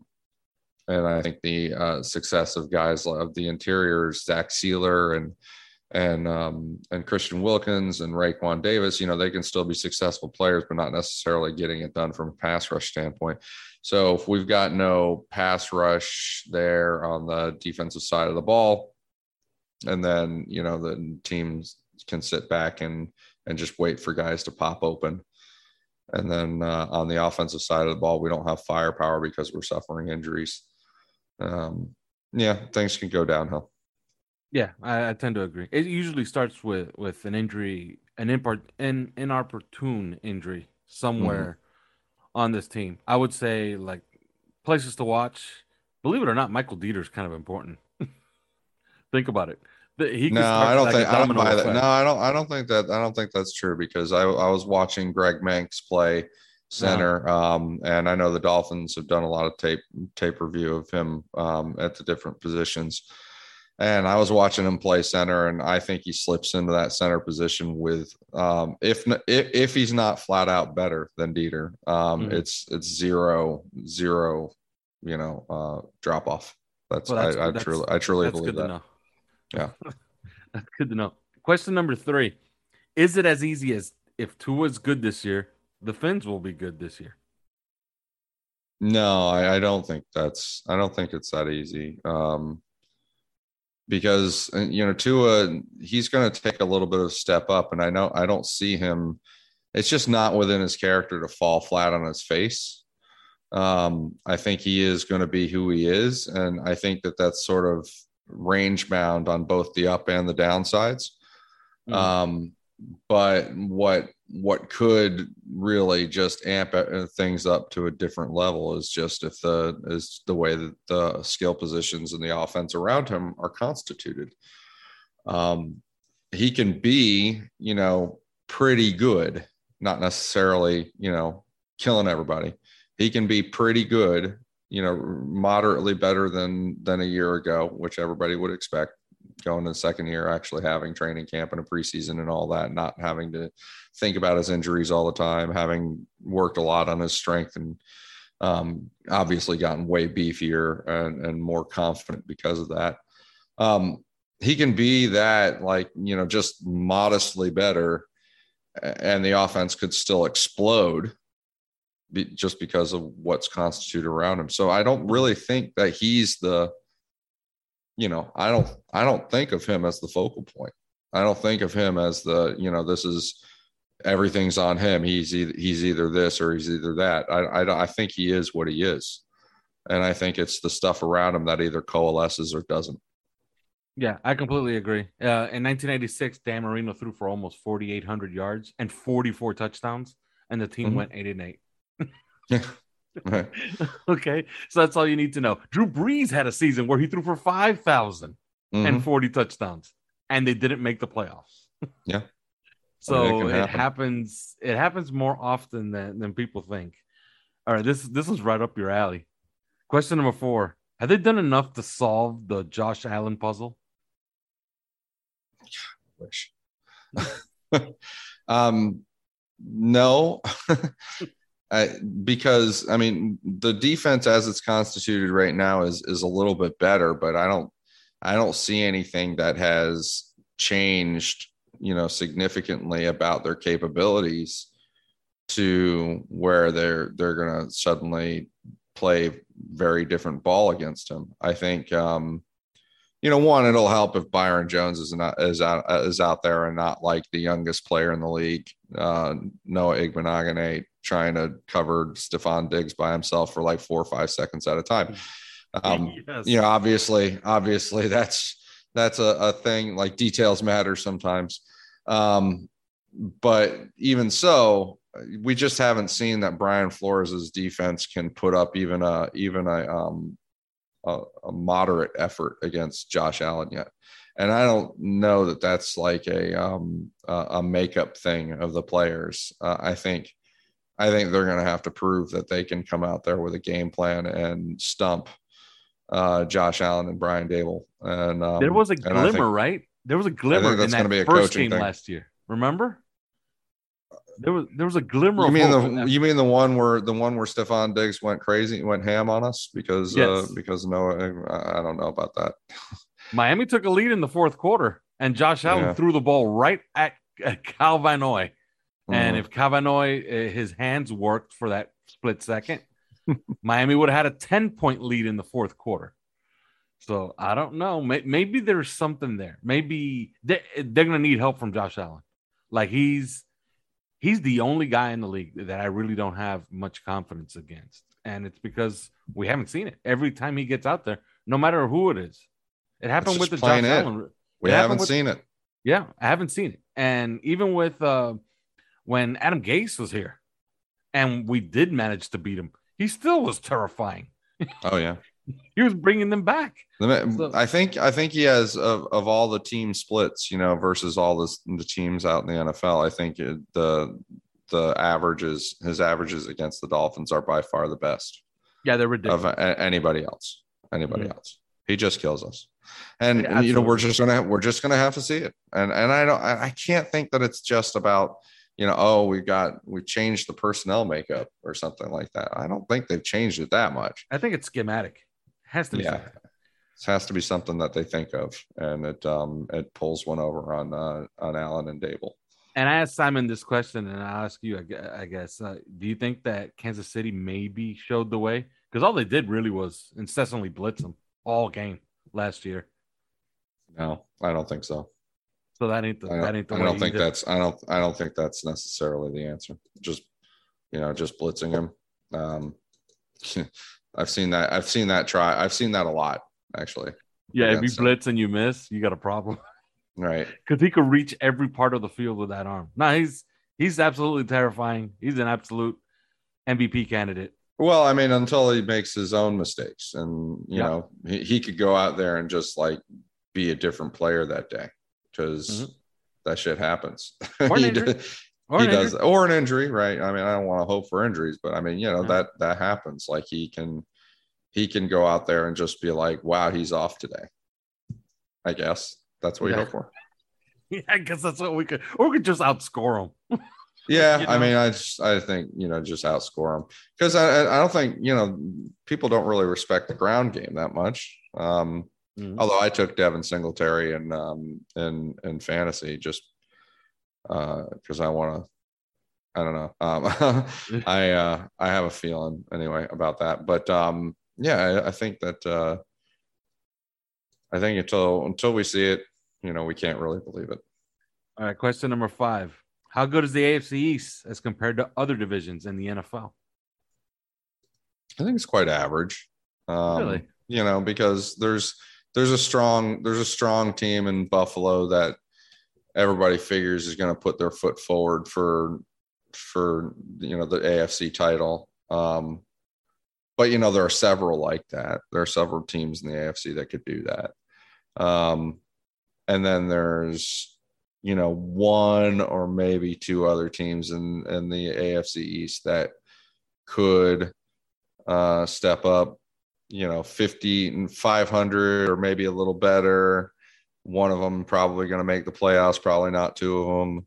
Speaker 4: and I think the uh, success of guys of the interiors, Zach Sieler and and um, and Christian Wilkins and Raekwon Davis, you know, they can still be successful players, but not necessarily getting it done from a pass rush standpoint. So if we've got no pass rush there on the defensive side of the ball, and then you know the teams can sit back and and just wait for guys to pop open. And then uh, on the offensive side of the ball, we don't have firepower because we're suffering injuries. Um, yeah, things can go downhill.
Speaker 1: Yeah, I, I, tend to agree. It usually starts with with an injury, an impart, an inopportune injury somewhere mm-hmm. on this team. I would say like places to watch. Believe it or not, Michael Deiter is kind of important. Think about it.
Speaker 4: He no, I don't like think I don't buy that. No, I don't. I don't think that. I don't think that's true because I I was watching Greg Mancz play center, um, and I know the Dolphins have done a lot of tape tape review of him um, at the different positions. And I was watching him play center, and I think he slips into that center position with, um, if if if he's not flat out better than Deiter, um, mm-hmm. it's it's zero zero, you know, uh, drop off. That's, well, that's I, I truly I truly believe that. Yeah.
Speaker 1: That's good to know. Question number three. Is it as easy as if Tua's good this year, the Fins will be good this year?
Speaker 4: No, I, I don't think that's I don't think it's that easy. Um because you know Tua he's going to take a little bit of step up and I know I don't see him it's just not within his character to fall flat on his face. Um, I think he is going to be who he is, and I think that that's sort of range bound on both the up and the downsides. Mm. Um, but what what could really just amp uh, things up to a different level is just if the is the way that the skill positions and the offense around him are constituted. Um, he can be, you know, pretty good, not necessarily, you know, killing everybody. He can be pretty good you know, moderately better than than a year ago, which everybody would expect going to the second year, actually having training camp and a preseason and all that, not having to think about his injuries all the time, having worked a lot on his strength and um, obviously gotten way beefier and, and more confident because of that. Um, he can be that like, you know, just modestly better and the offense could still explode be, just because of what's constituted around him. So I don't really think that he's the, you know, I don't, I don't think of him as the focal point. I don't think of him as the, you know, this is everything's on him. He's either, he's either this or he's either that. I, I, I think he is what he is. And I think it's the stuff around him that either coalesces or doesn't.
Speaker 1: Yeah, I completely agree. Uh, in 1986, Dan Marino threw for almost 4,800 yards and 44 touchdowns, and the team mm-hmm. went eight and eight. right. Okay, so that's all you need to know. Drew Brees had a season where he threw for 5,000 mm-hmm. and 40 touchdowns, and they didn't make the playoffs.
Speaker 4: Yeah.
Speaker 1: so I mean, it, it happens. It happens more often than than people think. All right, this this is right up your alley. Question number four: Have they done enough to solve the Josh Allen puzzle?
Speaker 4: Wish. um, no. I, because I mean the defense as it's constituted right now is is a little bit better, but I don't I don't see anything that has changed, you know, significantly about their capabilities to where they're they're going to suddenly play very different ball against him. I think um you know, one, it'll help if Byron Jones is not is out is out there and not like the youngest player in the league, uh, Noah Igbinoghene trying to cover Stefon Diggs by himself for like four or five seconds at a time. Um, yes. You know, obviously, obviously that's that's a, a thing. Like details matter sometimes, um, but even so, we just haven't seen that Brian Flores's defense can put up even a even a um, a, a moderate effort against Josh Allen yet and I don't know that that's like a um, a makeup thing of the players. Uh, I think I think they're going to have to prove that they can come out there with a game plan and stump uh, Josh Allen and Brian Daboll. And um,
Speaker 1: there was a glimmer, think, right? There was a glimmer in that first game
Speaker 4: thing.
Speaker 1: last year. Remember? There was there was a glimmer.
Speaker 4: You mean the you mean the one where the one where Stefon Diggs went crazy, went ham on us because
Speaker 1: Yes.
Speaker 4: uh, because Noah? I I don't know about that.
Speaker 1: Miami took a lead in the fourth quarter, and Josh Allen
Speaker 4: Yeah.
Speaker 1: threw the ball right at, at Cal And
Speaker 4: Mhm.
Speaker 1: if Kyle Van Noy, uh, his hands worked for that split second, Miami would have had a 10 point lead in the fourth quarter. So I don't know. Maybe there's something there. Maybe they- they're going to need help from Josh Allen. Like he's he's the only guy in the league that I really don't have much confidence against. And it's because we haven't seen it. Every time he gets out there, no matter who it is. It happened with the Josh
Speaker 4: it.
Speaker 1: Allen.
Speaker 4: we haven't
Speaker 1: with-
Speaker 4: seen it.
Speaker 1: Yeah, I haven't seen it. And even with uh when Adam Gase was here and we did manage to beat him, he still was terrifying.
Speaker 4: Oh yeah.
Speaker 1: He was bringing them back.
Speaker 4: The
Speaker 1: So-
Speaker 4: I think I think he has of, of all the team splits, you know, versus all this, the teams out in the NFL. I think it, the the averages his averages against the Dolphins are by far the best
Speaker 1: Yeah, they're ridiculous.
Speaker 4: of a- anybody else. Anybody
Speaker 1: Mhm.
Speaker 4: else. He just kills us. And,
Speaker 1: Yeah,
Speaker 4: and, you know we're just gonna we're just gonna have to see it. And and I don't I, I can't think that it's just about you know oh we've got we changed the personnel makeup or something like that. I don't think they've changed it that much.
Speaker 1: I think it's schematic. It Has to be
Speaker 4: Yeah. It has to be something that they think of, and it um it pulls one over on uh, on Allen and Daboll.
Speaker 1: And I asked Simon this question, and I'll ask you, I I guess. Uh, do you think that Kansas City maybe showed the way? Because all they did really was incessantly blitz them all game last year.
Speaker 4: No, I don't think so.
Speaker 1: So that ain't the,
Speaker 4: I
Speaker 1: that
Speaker 4: don't,
Speaker 1: ain't the
Speaker 4: I
Speaker 1: way.
Speaker 4: don't think
Speaker 1: either.
Speaker 4: that's I don't I don't think that's necessarily the answer. Just you know, just blitzing him. Um, I've seen that. I've seen that try. I've seen that a lot actually.
Speaker 1: Yeah, if you
Speaker 4: them.
Speaker 1: blitz and you miss, you got a problem.
Speaker 4: Right.
Speaker 1: because he could reach every part of the field with that arm. No, he's he's absolutely terrifying. He's an absolute MVP candidate.
Speaker 4: Well, I mean, until he makes his own mistakes, and you
Speaker 1: Yeah.
Speaker 4: know, he, he could go out there and just like be a different player that day because
Speaker 1: Mhm.
Speaker 4: that shit happens.
Speaker 1: Or an
Speaker 4: He
Speaker 1: Or
Speaker 4: he does,
Speaker 1: injury.
Speaker 4: or an injury, right? I mean, I don't want to hope for injuries, but I mean, you know,
Speaker 1: Yeah.
Speaker 4: that that happens. Like he can, he can go out there and just be like, "Wow, he's off today." I guess that's what you hope for.
Speaker 1: Yeah, I guess that's what we could, or we could just outscore him.
Speaker 4: Yeah,
Speaker 1: You
Speaker 4: I mean, I just, I think you know, just outscore them because I, I don't think you know people don't really respect the ground game that much. Um,
Speaker 1: Mhm.
Speaker 4: Although I took Devin Singletary and um, in in fantasy just uh because I want to. I don't know. Um, I uh, I have a feeling anyway about that, but um, yeah, I, I think that uh, I think until until we see it, you know, we can't really believe it.
Speaker 1: All right, question number five: How good is the AFC East as compared to other divisions in the NFL?
Speaker 4: I think it's quite average. Um,
Speaker 1: Really?
Speaker 4: You know, because there's there's a strong there's a strong team in Buffalo that everybody figures is going to put their foot forward for for you know the AFC title. Um, but you know there are several like that. There are several teams in the AFC that could do that. Um, and then there's you know one or maybe two other teams in in the AFC East that could uh, step up, you know, 50 and 500 or maybe a little better. One of them probably going to make the playoffs, probably not two of them.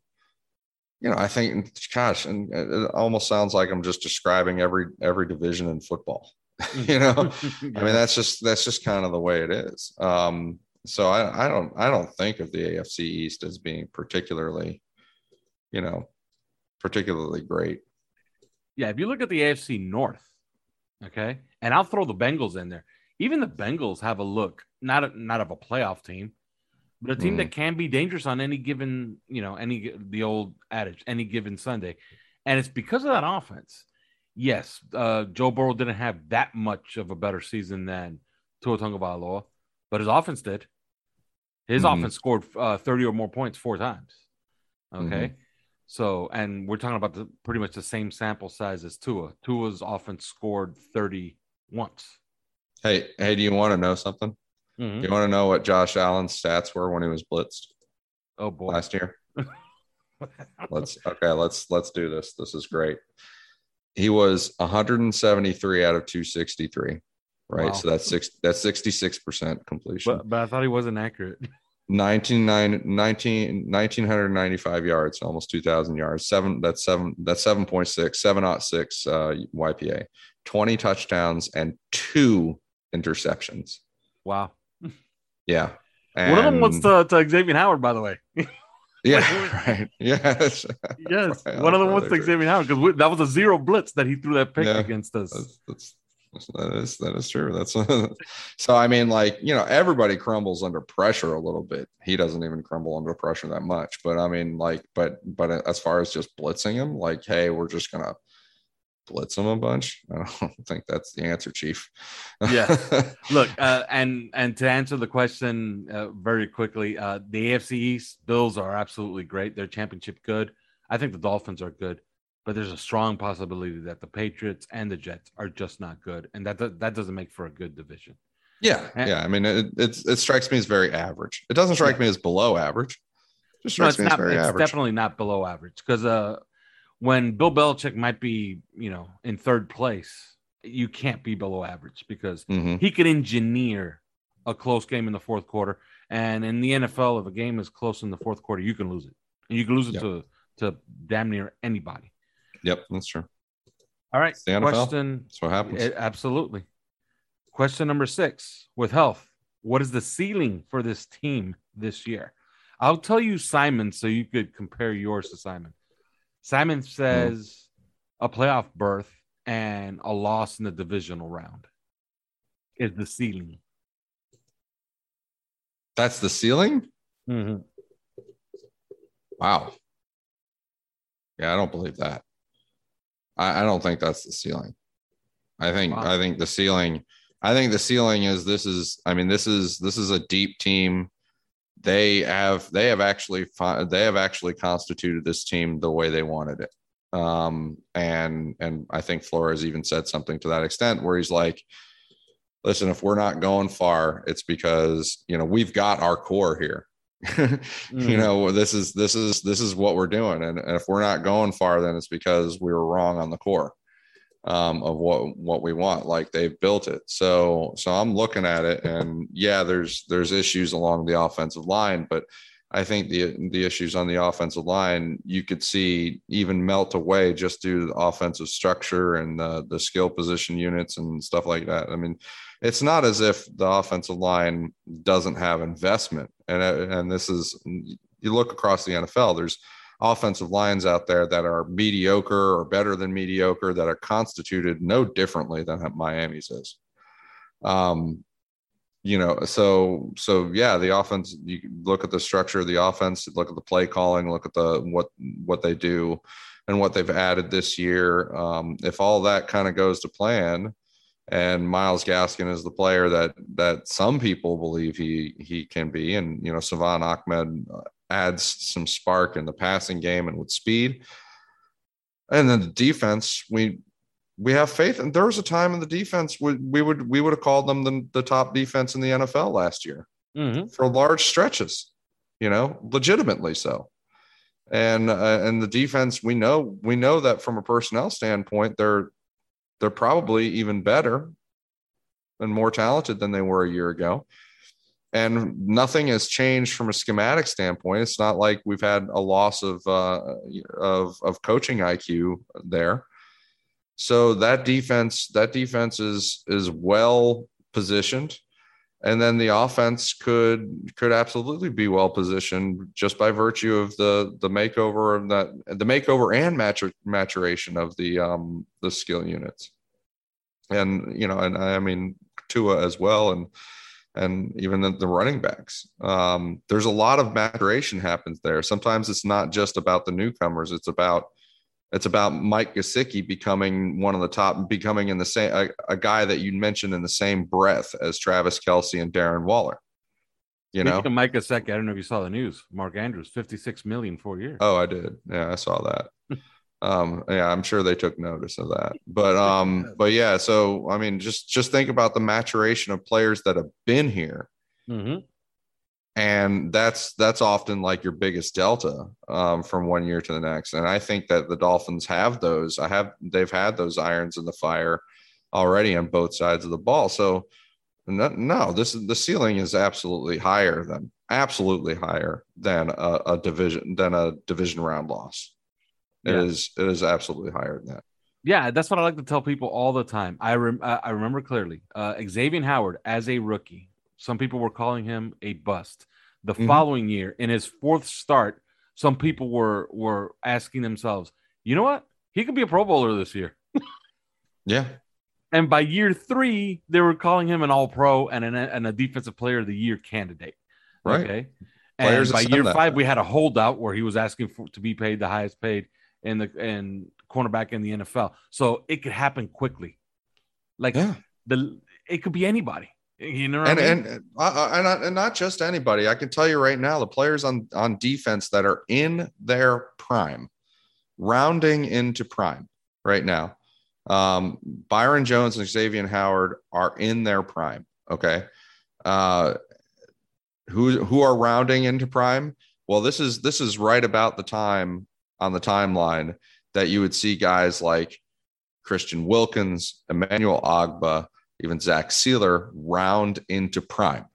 Speaker 4: You know, I think, gosh, and it almost sounds like I'm just describing every every division in football. you know, I mean, that's just that's just kind of the way it is. Um, so I, I don't I don't think of the AFC East as being particularly, you know, particularly great.
Speaker 1: yeah. If you look at the AFC North, okay, and I'll throw the Bengals in there. Even the Bengals have a look not a, not of a playoff team, but a team
Speaker 4: Mhm.
Speaker 1: that can be dangerous on any given, you know, any the old adage, any given Sunday, and it's because of that offense. Yes, uh, Joe Burrow didn't have that much of a better season than Tua Tagovailoa, but his offense did. His
Speaker 4: Mhm.
Speaker 1: offense scored uh, thirty or more points four times. Okay, so and we're talking about the pretty much the same sample size as Tua. Tua's offense scored thirty once.
Speaker 4: Hey, hey, do you want to know something?
Speaker 1: Mhm.
Speaker 4: You want to know what Josh Allen's stats were when he was blitzed
Speaker 1: Oh boy,
Speaker 4: last year? Let's okay, let's let's do this. This is great. He was 173 out of 263. Right.
Speaker 1: Wow.
Speaker 4: So that's six that's 66% completion.
Speaker 1: but, but I thought he wasn't accurate.
Speaker 4: 19, 19, 1995 yards, almost 2000 yards. Seven, that's seven, that's 7.6, 706 uh, YPA, 20 touchdowns and two interceptions.
Speaker 1: Wow.
Speaker 4: Yeah.
Speaker 5: And, One of them was to, to Xavier Howard, by the way.
Speaker 4: yeah, right. Yes.
Speaker 5: Yes. Right. One of them was to Xavier Howard because that was a zero blitz that he threw that pick yeah. against us.
Speaker 4: That's, that's, that is that is true. That's so. I mean, like you know, everybody crumbles under pressure a little bit. He doesn't even crumble under pressure that much. But I mean, like, but but as far as just blitzing him, like, hey, we're just gonna blitz them a bunch. I don't think that's the answer, Chief.
Speaker 1: yeah. Look, uh, and and to answer the question uh, very quickly, uh, the AFC East Bills are absolutely great. They're championship good. I think the Dolphins are good but there's a strong possibility that the Patriots and the Jets are just not good, and that that doesn't make for a good division.
Speaker 4: Yeah, and, yeah. I mean, it, it, it strikes me as very average. It doesn't strike yeah. me as below average.
Speaker 1: It just strikes no, me not, as very it's average. Definitely not below average because uh, when Bill Belichick might be, you know, in third place, you can't be below average because mm-hmm. he could engineer a close game in the fourth quarter. And in the NFL, if a game is close in the fourth quarter, you can lose it, and you can lose it yep. to to damn near anybody.
Speaker 4: Yep, that's true.
Speaker 1: All right. Question.
Speaker 4: That's what happens.
Speaker 1: It, absolutely. Question number six with health. What is the ceiling for this team this year? I'll tell you, Simon, so you could compare yours to Simon. Simon says mm. a playoff berth and a loss in the divisional round is the ceiling.
Speaker 4: That's the ceiling?
Speaker 1: Mm-hmm.
Speaker 4: Wow. Yeah, I don't believe that. I, I don't think that's the ceiling. I think wow. I think the ceiling I think the ceiling is this is I mean this is this is a deep team. They have they have actually they have actually constituted this team the way they wanted it. Um, and and I think Flores even said something to that extent where he's like, listen, if we're not going far, it's because you know we've got our core here. mm. you know this is this is this is what we're doing and, and, if we're not going far then it's because we were wrong on the core um, of what what we want like they've built it so so i'm looking at it and yeah there's there's issues along the offensive line but i think the the issues on the offensive line you could see even melt away just due to the offensive structure and the the skill position units and stuff like that i mean it's not as if the offensive line doesn't have investment. And, and this is, you look across the NFL, there's offensive lines out there that are mediocre or better than mediocre that are constituted no differently than Miami's is. Um, you know, so so yeah, the offense. You look at the structure of the offense, look at the play calling, look at the what what they do, and what they've added this year. Um, if all that kind of goes to plan, and Myles Gaskin is the player that that some people believe he he can be, and you know Salvon Ahmed adds some spark in the passing game and with speed, and then the defense we we have faith. And there was a time in the defense we, we would we would have called them the, the top defense in the NFL last year
Speaker 1: mm-hmm.
Speaker 4: for large stretches, you know, legitimately so. And uh, and the defense we know we know that from a personnel standpoint they're they're probably even better and more talented than they were a year ago. And nothing has changed from a schematic standpoint. It's not like we've had a loss of uh, of of coaching IQ there. So that defense, that defense is is well positioned and then the offense could could absolutely be well positioned just by virtue of the the makeover of that the makeover and matur, maturation of the um the skill units and you know and i mean tua as well and and even the, the running backs um there's a lot of maturation happens there sometimes it's not just about the newcomers it's about it's about Mike Gesicki becoming one of the top, becoming in the same a, a, guy that you mentioned in the same breath as Travis Kelce and Darren Waller. You know,
Speaker 1: Mike Gesicki. I don't know if you saw the news. Mark Andrews, fifty-six million four years.
Speaker 4: Oh, I did. Yeah, I saw that. Um, yeah, I'm sure they took notice of that. But um, but yeah. So I mean, just just think about the maturation of players that have been here.
Speaker 1: Mm-hmm
Speaker 4: and that's that's often like your biggest delta um, from one year to the next and i think that the dolphins have those i have they've had those irons in the fire already on both sides of the ball so No, no, this the ceiling is absolutely higher than absolutely higher than a, a division than a division round loss. It
Speaker 1: Yeah.
Speaker 4: is it is absolutely higher than that.
Speaker 1: Yeah, that's what I like to tell people all the time. I rem- I remember clearly uh, Xavier Howard as a rookie. Some people were calling him a bust. The
Speaker 4: Mhm.
Speaker 1: following year, in his fourth start, some people were were asking themselves, you know what? He could be a Pro Bowler this year.
Speaker 4: Yeah.
Speaker 1: And by year three, they were calling him an All Pro and, an, and a Defensive Player of the Year candidate.
Speaker 4: Right.
Speaker 1: Okay.
Speaker 4: Players
Speaker 1: and by year
Speaker 4: that.
Speaker 1: five, we had a holdout where he was asking for to be paid the highest paid in the and cornerback in the NFL. So it could happen quickly. Like
Speaker 4: Yeah.
Speaker 1: the it could be anybody. You know
Speaker 4: and
Speaker 1: I mean?
Speaker 4: and uh, and not, and not just anybody. I can tell you right now, the players on on defense that are in their prime, rounding into prime right now. Um, Byron Jones and Xavier Howard are in their prime. Okay, uh, who who are rounding into prime? Well, this is this is right about the time on the timeline that you would see guys like Christian Wilkins, Emmanuel Ogbah, even Zach Sieler round into prime,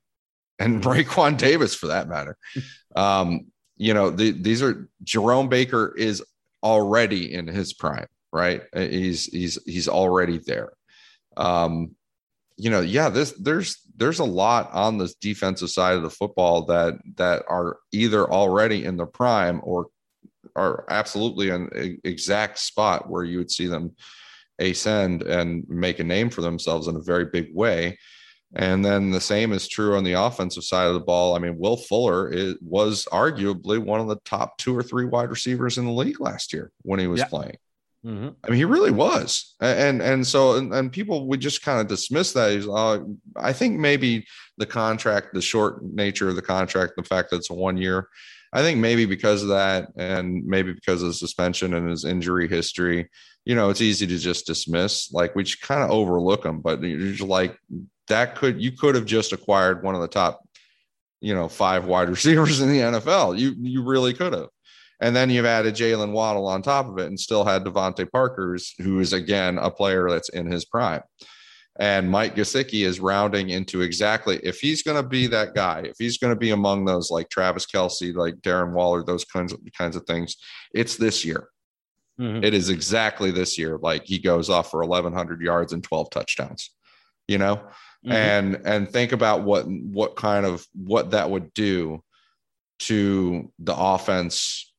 Speaker 4: and Raekwon Davis for that matter. Um, you know, the, these are Jerome Baker is already in his prime, right? Uh, He's he's he's already there. Um, you know, yeah, this there's there's a lot on this defensive side of the football that that are either already in the prime or are absolutely an exact spot where you would see them ascend and make a name for themselves in a very big way. And then the same is true on the offensive side of the ball. I mean, Will Fuller is, was arguably one of the top two or three wide receivers in the league last year when he was
Speaker 1: Yeah.
Speaker 4: playing.
Speaker 1: Mhm.
Speaker 4: I mean, he really was, and and so and, and people would just kind of dismiss that. He's, uh, I think maybe the contract, the short nature of the contract, the fact that it's a one year. I think maybe because of that, and maybe because of the suspension and his injury history, you know, it's easy to just dismiss. Like we just kind of overlook him, but you're just like that could you could have just acquired one of the top, you know, five wide receivers in the NFL. You you really could have. And then you've added Jaylen Waddle on top of it and still had DeVante Parker's, who is again a player that's in his prime. And Mike Gesicki is rounding into exactly if he's going to be that guy, if he's going to be among those like Travis Kelce, like Darren Waller, those kinds of kinds of things, it's this year.
Speaker 1: Mhm.
Speaker 4: It is exactly this year. Like he goes off for 1,100 yards and 12 touchdowns, you know,
Speaker 1: Mhm.
Speaker 4: and and think about what what kind of what that would do to the offense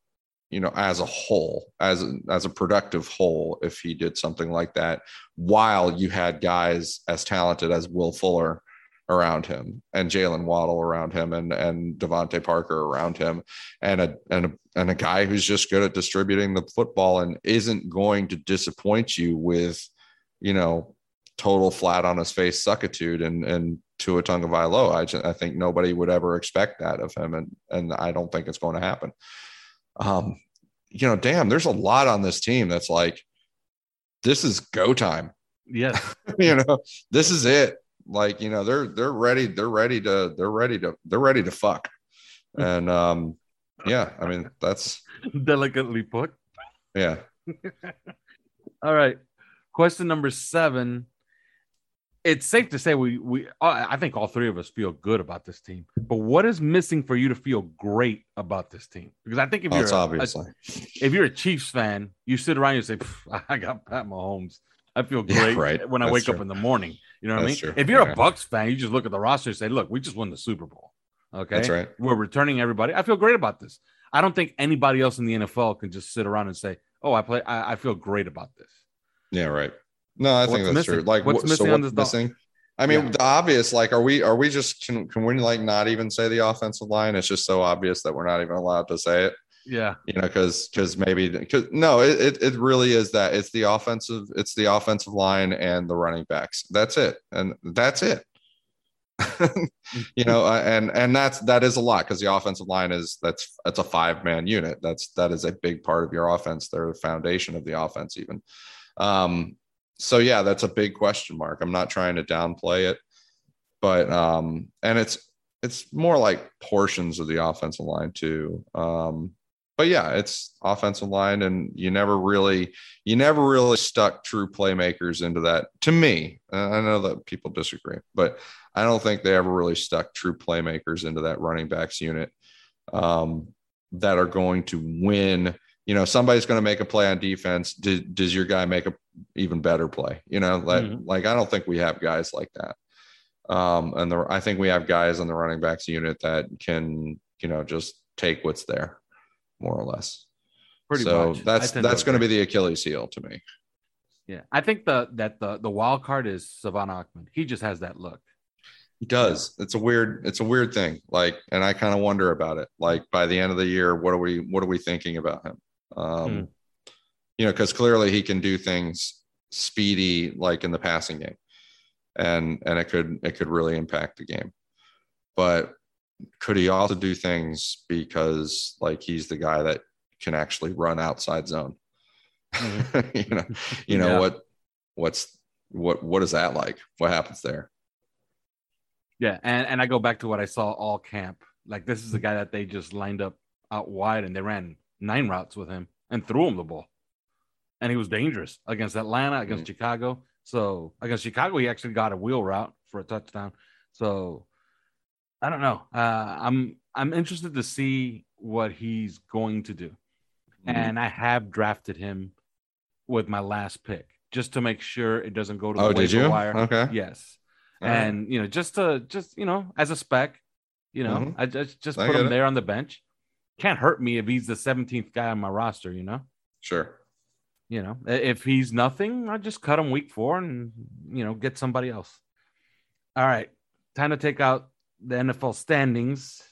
Speaker 4: you know as a whole as a, as a productive whole if he did something like that while you had guys as talented as Will Fuller around him and Jaylen Waddle around him and and DeVante Parker around him and a and a and a guy who's just good at distributing the football and isn't going to disappoint you with you know total flat on his face suckitude and and to Tua Tagovailoa. I just, I think nobody would ever expect that of him and and I don't think it's going to happen. Um you know, damn, there's a lot on this team that's like this is go time.
Speaker 1: Yeah.
Speaker 4: you know, this is it. Like, you know, they're they're ready, they're ready to they're ready to they're ready to fuck. And um yeah, I mean, that's
Speaker 1: Delicately put.
Speaker 4: yeah.
Speaker 1: All right. Question number seven. It's safe to say we we I I think all three of us feel good about this team. But what is missing for you to feel great about this team? Because I think if
Speaker 4: Well,
Speaker 1: you're
Speaker 4: it's
Speaker 1: a-
Speaker 4: obviously.
Speaker 1: if you're a Chiefs fan, you sit around and say, "I got Pat Mahomes." I feel
Speaker 4: Yeah,
Speaker 1: great
Speaker 4: right.
Speaker 1: when I
Speaker 4: That's
Speaker 1: wake up in the morning. You know what
Speaker 4: That's
Speaker 1: I mean?
Speaker 4: true.
Speaker 1: If you're
Speaker 4: Okay.
Speaker 1: a Bucks fan, you just look at the roster and say, "Look, we just won the Super Bowl." Okay,
Speaker 4: That's right.
Speaker 1: We're returning everybody. I feel great about this. I don't think anybody else in the NFL can just sit around and say, "Oh, I play. I, I feel great about this."
Speaker 4: Yeah, right. No, I think that's true. Like,
Speaker 1: What's
Speaker 4: what,
Speaker 1: missing
Speaker 4: so what's
Speaker 1: dog?
Speaker 4: missing? I mean,
Speaker 1: Yeah.
Speaker 4: the obvious. Like, are we? Are we just? Can, can we like not even say the offensive line? It's just so obvious that we're not even allowed to say it.
Speaker 1: Yeah,
Speaker 4: You know, because because maybe because no, it, it it really is that it's the offensive. It's the offensive line and the running backs. That's it, and that's it. you know, uh, and and that's that is a lot because the offensive line is that's that's a five man unit. That's that is a big part of your offense. They're the foundation of the offense, even. Um, so yeah, that's a big question mark. I'm not trying to downplay it, but um, and it's it's more like portions of the offensive line too. Um, but yeah, it's offensive line, and you never really, you never really stuck true playmakers into that. To me, I know that people disagree, but I don't think they ever really stuck true playmakers into that running backs unit um, that are going to win. You know, somebody's going to make a play on defense. Does, does your guy make a even better play? You know, like mm-hmm. like I don't think we have guys like that. Um, and the, I think we have guys on the running backs unit that can, you know, just take what's there more or less. Pretty so much. that's that's going to be the Achilles heel to me.
Speaker 1: Yeah, I think the that the the wild card is Salvon Ahmed. He just has that look.
Speaker 4: He does. Yeah. It's a weird. It's a weird thing. Like, and I kind of wonder about it. Like by the end of the year, what are we what are we thinking about him? Um, hmm. You know, because clearly he can do things speedy, like in the passing game, and and it could it could really impact the game. But could he also do things because like he's the guy that can actually run outside zone? Mm-hmm. you know, you know yeah. what what's what what is that like? What happens there?
Speaker 1: Yeah, and and I go back to what I saw all camp. Like this is a guy that they just lined up out wide and they ran nine routes with him and threw him the ball. And he was dangerous against Atlanta, against mm-hmm. Chicago. So against Chicago, he actually got a wheel route for a touchdown. So I don't know. Uh, I'm I'm interested to see what he's going to do, mm-hmm. and I have drafted him with my last pick just to make sure it doesn't go to the
Speaker 4: oh, did you?
Speaker 1: wire.
Speaker 4: Okay.
Speaker 1: Yes, All and right. you know, just to just you know, as a spec, you know, mm-hmm. I just just I put him it. there on the bench. Can't hurt me if he's the 17th guy on my roster. You know.
Speaker 4: Sure.
Speaker 1: You know, if he's nothing, I just cut him week four and you know get somebody else. All right, time to take out the NFL standings.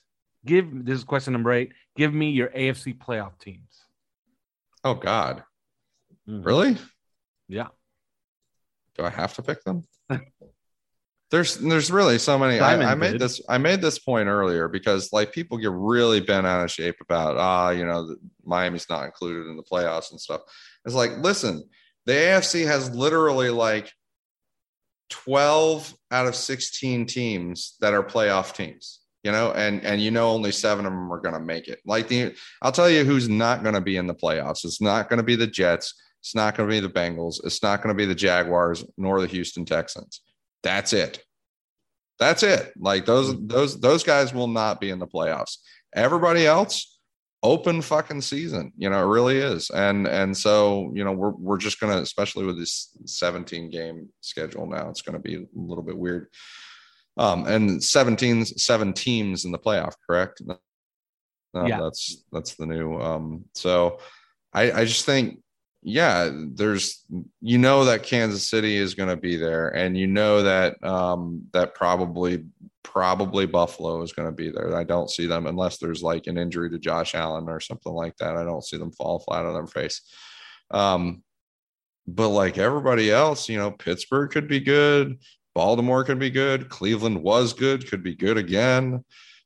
Speaker 1: Give this is question number eight. Give me your AFC playoff teams.
Speaker 4: Oh God, mm-hmm. really?
Speaker 1: Yeah.
Speaker 4: Do I have to pick them? There's there's really so many. I, I, made this I made this point earlier because like people get really bent out of shape about ah you know Miami's not included in the playoffs and stuff. It's like listen, the AFC has literally like 12 out of 16 teams that are playoff teams you know and and you know only seven of them are going to make it. Like the i'll tell you who's not going to be in the playoffs. It's not going to be the jets. It's not going to be the bengals. It's not going to be the jaguars nor the houston texans that's it. That's it. Like those those those guys will not be in the playoffs. Everybody else open fucking season. You know it really is. And and so you know we're, we're just gonna especially with this 17 game schedule now it's gonna be a little bit weird. Um and 17 seven teams in the playoff correct? No, yeah. that's that's the new um so i i just think yeah there's you know that kansas city is going to be there and you know that um that probably probably Buffalo is going to be there. I don't see them unless there's like an injury to Josh Allen or something like that. I don't see them fall flat on their face. Um, but like everybody else, you know, Pittsburgh could be good. Baltimore could be good. Cleveland was good, could be good again.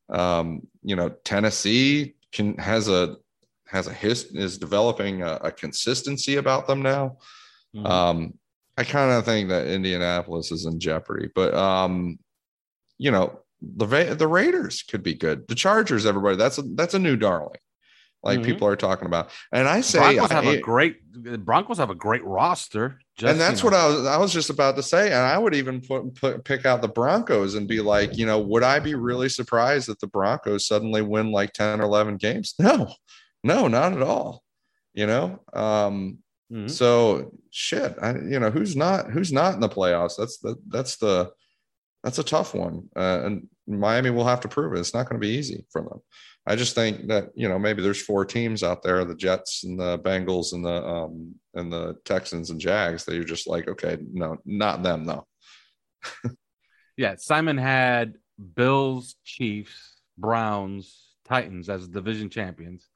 Speaker 4: Um, you know, Tennessee can has a has a his is developing a, a consistency about them now. Mm-hmm. Um, I kind of think that Indianapolis is in jeopardy, but um, you know, the the Raiders could be good. The Chargers, everybody, that's a that's a new darling. Like mm-hmm. people are talking about, and I say
Speaker 1: Broncos have a great Broncos have a great roster.
Speaker 4: Just, and that's you know. what I was I was just about to say. And I would even put, put pick out the Broncos and be like, you know, would I be really surprised that the Broncos suddenly win like ten or eleven games? No, no, not at all. You know, um, mm-hmm. so shit. I, you know, who's not who's not in the playoffs? That's the that's the that's a tough one. Uh, and Miami will have to prove it. It's not going to be easy for them. I just think that you know maybe there's four teams out there: the Jets and the Bengals and the um, and the Texans and Jags. That you're just like, okay, no, not them though.
Speaker 1: yeah, Simon had Bills, Chiefs, Browns, Titans as division champions,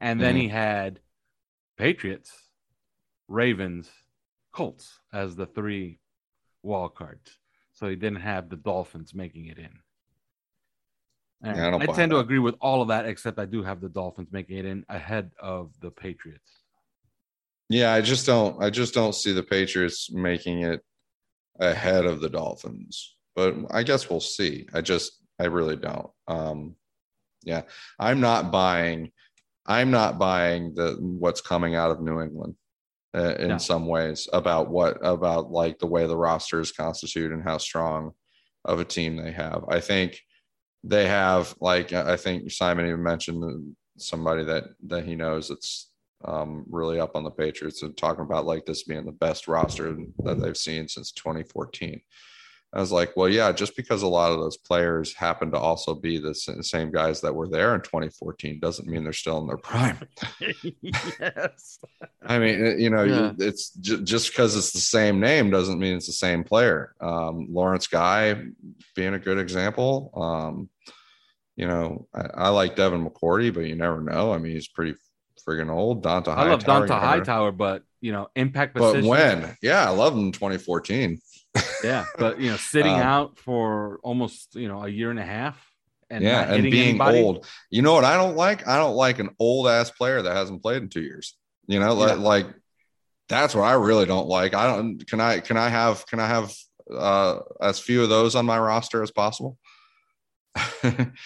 Speaker 1: and then mm-hmm. he had Patriots, Ravens, Colts as the three wild cards so he didn't have the Dolphins making it in. Yeah, I, I tend to agree with all of that, except I do have the Dolphins making it in ahead of the Patriots.
Speaker 4: Yeah, I just don't. I just don't see the Patriots making it ahead of the Dolphins. But I guess we'll see. I just, I really don't. Um, yeah, I'm not buying. I'm not buying the what's coming out of New England uh, in
Speaker 5: No.
Speaker 4: some ways about what about like the way the roster is constituted and how strong of a team they have. I think they have like I think Simon even mentioned somebody that that he knows that's um, really up on the Patriots and talking about like this being the best roster that they've seen since 2014. I was like, well, yeah, just because a lot of those players happen to also be the same guys that were there in 2014 doesn't mean they're still in their prime.
Speaker 5: yes.
Speaker 4: I mean, you know,
Speaker 5: Yeah.
Speaker 4: it's j- just because it's the same name doesn't mean it's the same player. Um, Lawrence Guy being a good example. Um, you know, I, I like Devin McCourty, but you never know. I mean, he's pretty friggin' old. Dont'a
Speaker 5: I love
Speaker 4: Hightower,
Speaker 5: Dont'a
Speaker 4: you never-
Speaker 5: Hightower, but you know, impact
Speaker 4: But
Speaker 5: position.
Speaker 4: when? Yeah, I love him in 2014.
Speaker 5: Yeah, but you know, sitting
Speaker 4: Um,
Speaker 5: out for almost you know a year and a half, and
Speaker 4: yeah, and being
Speaker 5: anybody.
Speaker 4: old. You know what I don't like? I don't like an old ass player that hasn't played in two years. You know, like,
Speaker 5: Yeah.
Speaker 4: like that's what I really don't like. I don't. Can I? Can I have? Can I have uh, as few of those on my roster as possible?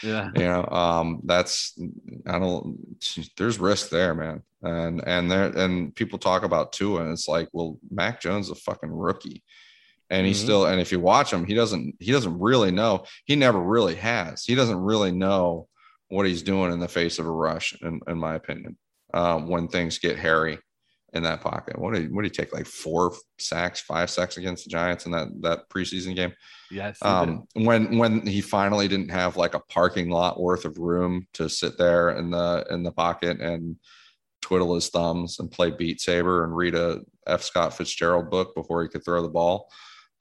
Speaker 5: Yeah,
Speaker 4: you know, um, that's I don't. There's risk there, man. And and there and people talk about Tua, and it's like, well, Mac Jones is a fucking rookie, and he's
Speaker 5: Mhm.
Speaker 4: still. And if you watch him, he doesn't. He doesn't really know. He never really has. He doesn't really know what he's doing in the face of a rush, in, in my opinion. Um, when things get hairy in that pocket, what did what did he take like four sacks, five sacks against the Giants in that that preseason game?
Speaker 5: yes.
Speaker 4: um, when when he finally didn't have like a parking lot worth of room to sit there in the in the pocket and twiddle his thumbs and play Beat Saber and read a F. Scott Fitzgerald book before he could throw the ball.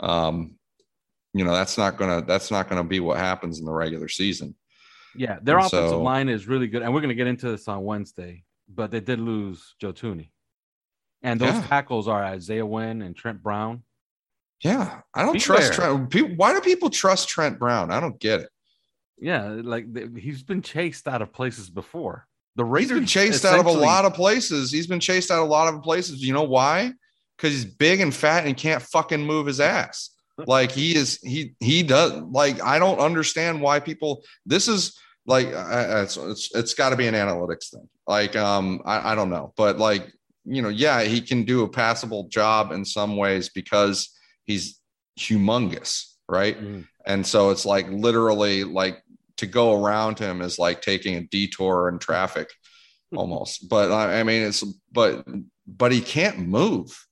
Speaker 4: Um, you know that's not gonna that's not gonna be what happens in the regular season.
Speaker 5: yeah, their
Speaker 4: and
Speaker 5: offensive
Speaker 4: so-
Speaker 5: line is really good, and we're to get into this on Wednesday. But they did lose Joe Thuney, and those
Speaker 4: Yeah.
Speaker 5: tackles are Isaiah Wynn and Trent Brown.
Speaker 4: Yeah, I don't
Speaker 5: Be
Speaker 4: trust
Speaker 5: fair.
Speaker 4: Trent. People, why do people trust Trent Brown? I don't get it.
Speaker 5: Yeah, like he's been chased out of places before. The
Speaker 4: He's
Speaker 5: Raiders
Speaker 4: been chased out of a lot of places. He's been chased out of a lot of places. You know why? Because he's big and fat and can't fucking move his ass. Like he is, he he does. Like I don't understand why people. This is like it's it's, it's got to be an analytics thing. Like um I, I don't know, but like you know, yeah, he can do a passable job in some ways because he's humongous, right?
Speaker 5: Mhm.
Speaker 4: And so it's like literally like to go around him is like taking a detour in traffic almost. But I, I mean, it's but but he can't move.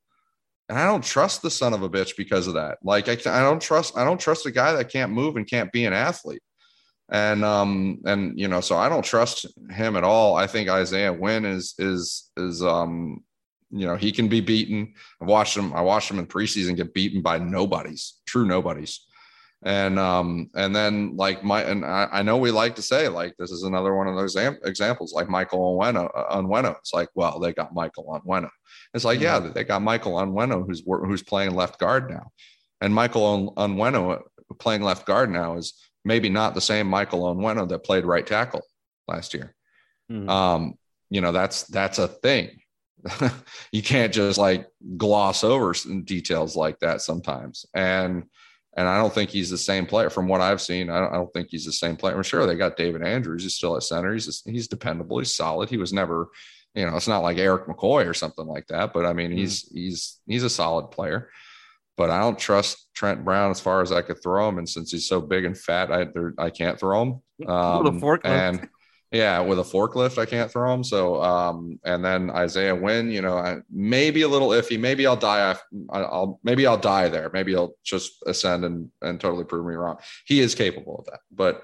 Speaker 4: And I don't trust the son of a bitch because of that. Like I, I don't trust I don't trust a guy that can't move and can't be an athlete. And um and you know so I don't trust him at all. I think Isaiah Wynn is is is um you know he can be beaten. I watched him. I watched him in preseason get beaten by nobodies, true nobodies and um and then like my and I, I know we like to say like this is another one of those exam- examples like Michael Onwenu Onwenu. It's like well they got Michael Onwenu. It's like yeah they got Michael Onwenu who's who's playing left guard now. And Michael On- Onwenu playing left guard now is maybe not the same Michael Onwenu that played right tackle last year.
Speaker 5: Mhm.
Speaker 4: um you know that's that's a thing. You can't just like gloss over some details like that sometimes. And and I don't think he's the same player from what I've seen. I don't, I don't think he's the same player. I'm sure they got David Andrews. He's still at center. He's he's dependable. He's solid. He was never, you know, it's not like Erik McCoy or something like that. But I mean, he's he's he's a solid player. But I don't trust Trent Brown as far as I could throw him. And since he's so big and fat, I there, I can't throw him. Um. And yeah, with a forklift, I can't throw him. So, um, and then Isaiah Wynn, you know, I, maybe a little iffy. Maybe I'll die. I- I'll maybe I'll die there. Maybe I'll just ascend and and totally prove me wrong. He is capable of that, but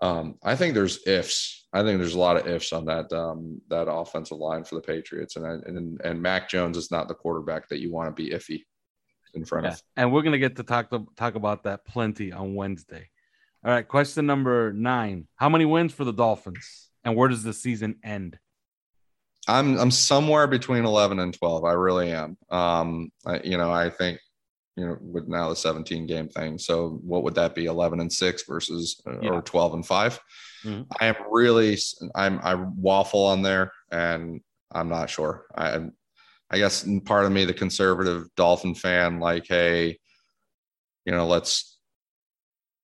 Speaker 4: um, I think there's ifs. I think there's a lot of ifs on that um, that offensive line for the Patriots, and I, and and Mac Jones is not the quarterback that you want to be iffy in front
Speaker 5: Yeah,
Speaker 4: of.
Speaker 5: and we're gonna get to talk to talk about that plenty on Wednesday. All right, question number nine: How many wins for the Dolphins, and where does the season end?
Speaker 4: I'm I'm somewhere between 11 and 12. I really am. Um, I, you know, I think you know with now the 17 game thing. So what would that be? 11 and six versus uh,
Speaker 5: Yeah.
Speaker 4: or 12 and 5
Speaker 5: Mhm.
Speaker 4: I am really I'm I waffle on there, and I'm not sure. I I guess part of me, the conservative Dolphin fan, like, hey, you know, let's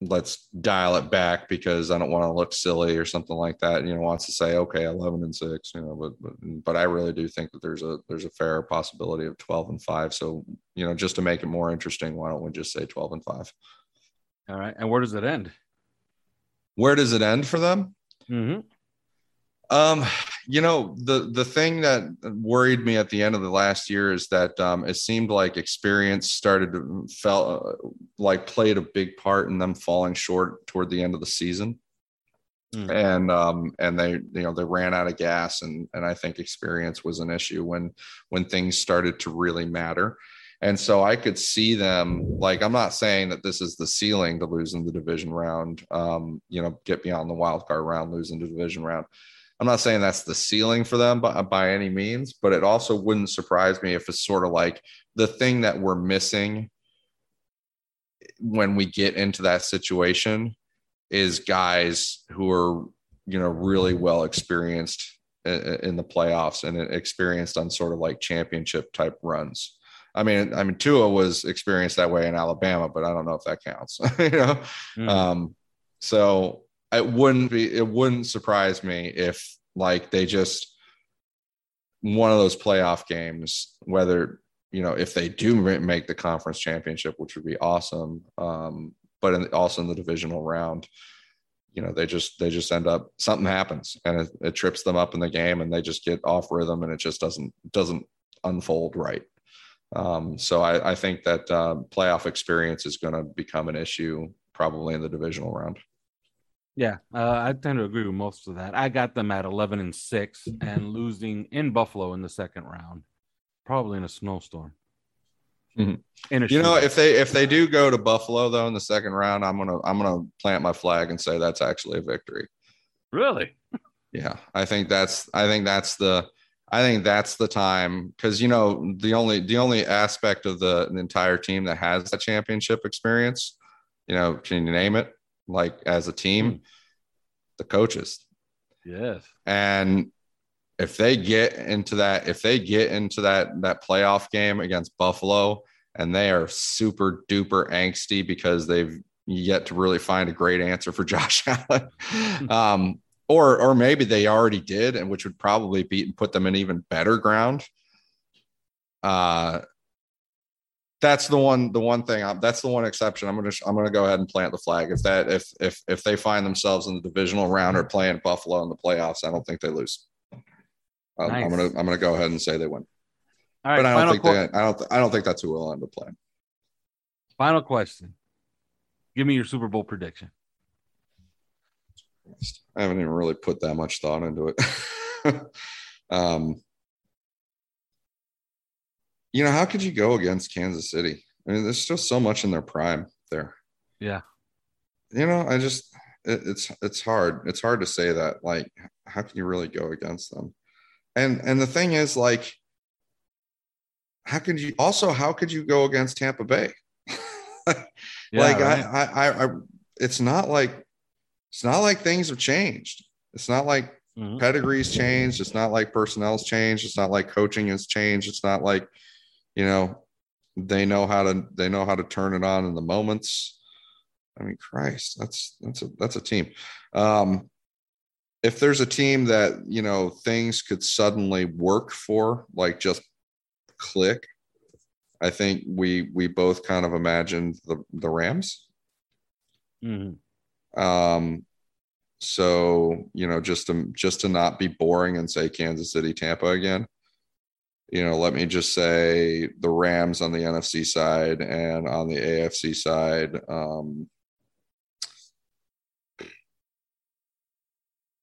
Speaker 4: let's dial it back because I don't want to look silly or something like that. You know, wants to say, okay, 11 and six, you know, but, but, but I really do think that there's a, there's a fair possibility of 12 and five. So, you know, just to make it more interesting, why don't we just say 12 and five?
Speaker 5: All right. And where does it end?
Speaker 4: Where does it end for them?
Speaker 5: Mm-hmm.
Speaker 4: Um, you know, the the thing that worried me at the end of the last year is that um, it seemed like experience started to felt uh, like played a big part in them falling short toward the end of the season.
Speaker 5: Mm.
Speaker 4: And um, and they you know they ran out of gas and and I think experience was an issue when when things started to really matter. And so I could see them like I'm not saying that this is the ceiling to lose in the division round, um, you know, get beyond the wild card round, lose in the division round. I'm not saying that's the ceiling for them by, by any means, but it also wouldn't surprise me if it's sort of like the thing that we're missing when we get into that situation is guys who are, you know, really well experienced in the playoffs and experienced on sort of like championship type runs. I mean, I mean, Tua was experienced that way in Alabama, but I don't know if that counts. you know, mm. um, so it wouldn't be it wouldn't surprise me if like they just one of those playoff games whether you know if they do make the conference championship which would be awesome um, but in, also in the divisional round you know they just they just end up something happens and it, it trips them up in the game and they just get off rhythm and it just doesn't doesn't unfold right. Um, so I, I, think that uh, playoff experience is going to become an issue probably in the divisional round
Speaker 5: yeah, uh, I tend to agree with most of that. I got them at 11 and 6 and losing in Buffalo in the second round, probably in a snowstorm.
Speaker 4: Mm-hmm. In a you know, if they if they do go to Buffalo though in the second round, I'm gonna I'm gonna plant my flag and say that's actually a victory.
Speaker 5: Really?
Speaker 4: Yeah, I think that's I think that's the I think that's the time because you know the only the only aspect of the, the entire team that has that championship experience, you know, can you name it? Like as a team, mm. the coaches.
Speaker 5: Yes.
Speaker 4: And if they get into that, if they get into that that playoff game against Buffalo and they are super duper angsty because they've yet to really find a great answer for Josh Allen. um, or or maybe they already did, and which would probably beat and put them in even better ground. Uh, that's the one the one thing I'm, that's the one exception. I'm gonna i'm gonna go ahead and plant the flag. If that if if if they find themselves in the divisional round or playing buffalo in the playoffs i don't think they lose. Nice. i'm gonna i'm gonna go ahead and say they win.
Speaker 5: All right,
Speaker 4: but i don't think qu- they, i don't i don't think that's who will end up playing
Speaker 5: final question. Give me your super bowl prediction.
Speaker 4: I haven't even really put that much thought into it. Um you know, how could you go against Kansas City? I mean, there's still so much in their prime there.
Speaker 5: Yeah.
Speaker 4: You know, I just it, it's it's hard. It's hard to say that. Like, how can you really go against them? And and the thing is, like, how could you also how could you go against Tampa Bay? yeah, like right. I, I I it's not like it's not like things have changed. It's not like mm-hmm. pedigrees changed. It's not like personnel's changed. It's not like coaching has changed. It's not like you know, they know how to they know how to turn it on in the moments. I mean, Christ, that's that's a that's a team. Um, if there's a team that you know things could suddenly work for, like just click, I think we we both kind of imagined the the Rams.
Speaker 5: Mm-hmm.
Speaker 4: Um, so you know, just to just to not be boring and say Kansas City, Tampa again you know, let me just say the Rams on the NFC side and on the AFC side. Um,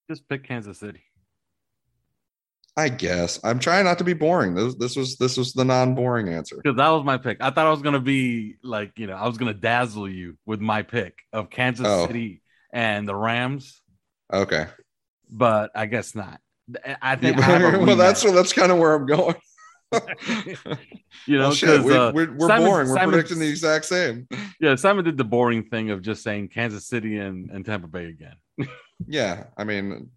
Speaker 5: just pick Kansas City.
Speaker 4: I guess I'm trying not to be boring. This this was this was the non-boring answer.
Speaker 5: Because that was my pick. I thought I was gonna be like you know I was gonna dazzle you with my pick of Kansas oh. City and the Rams.
Speaker 4: Okay,
Speaker 5: but I guess not. I think
Speaker 4: well that's that's kind of where I'm going.
Speaker 5: you know, because
Speaker 4: well, uh, we're, we're Simon, boring. We're Simon, predicting the exact same.
Speaker 5: Yeah, Simon did the boring thing of just saying Kansas City and, and Tampa Bay again.
Speaker 4: yeah, I mean,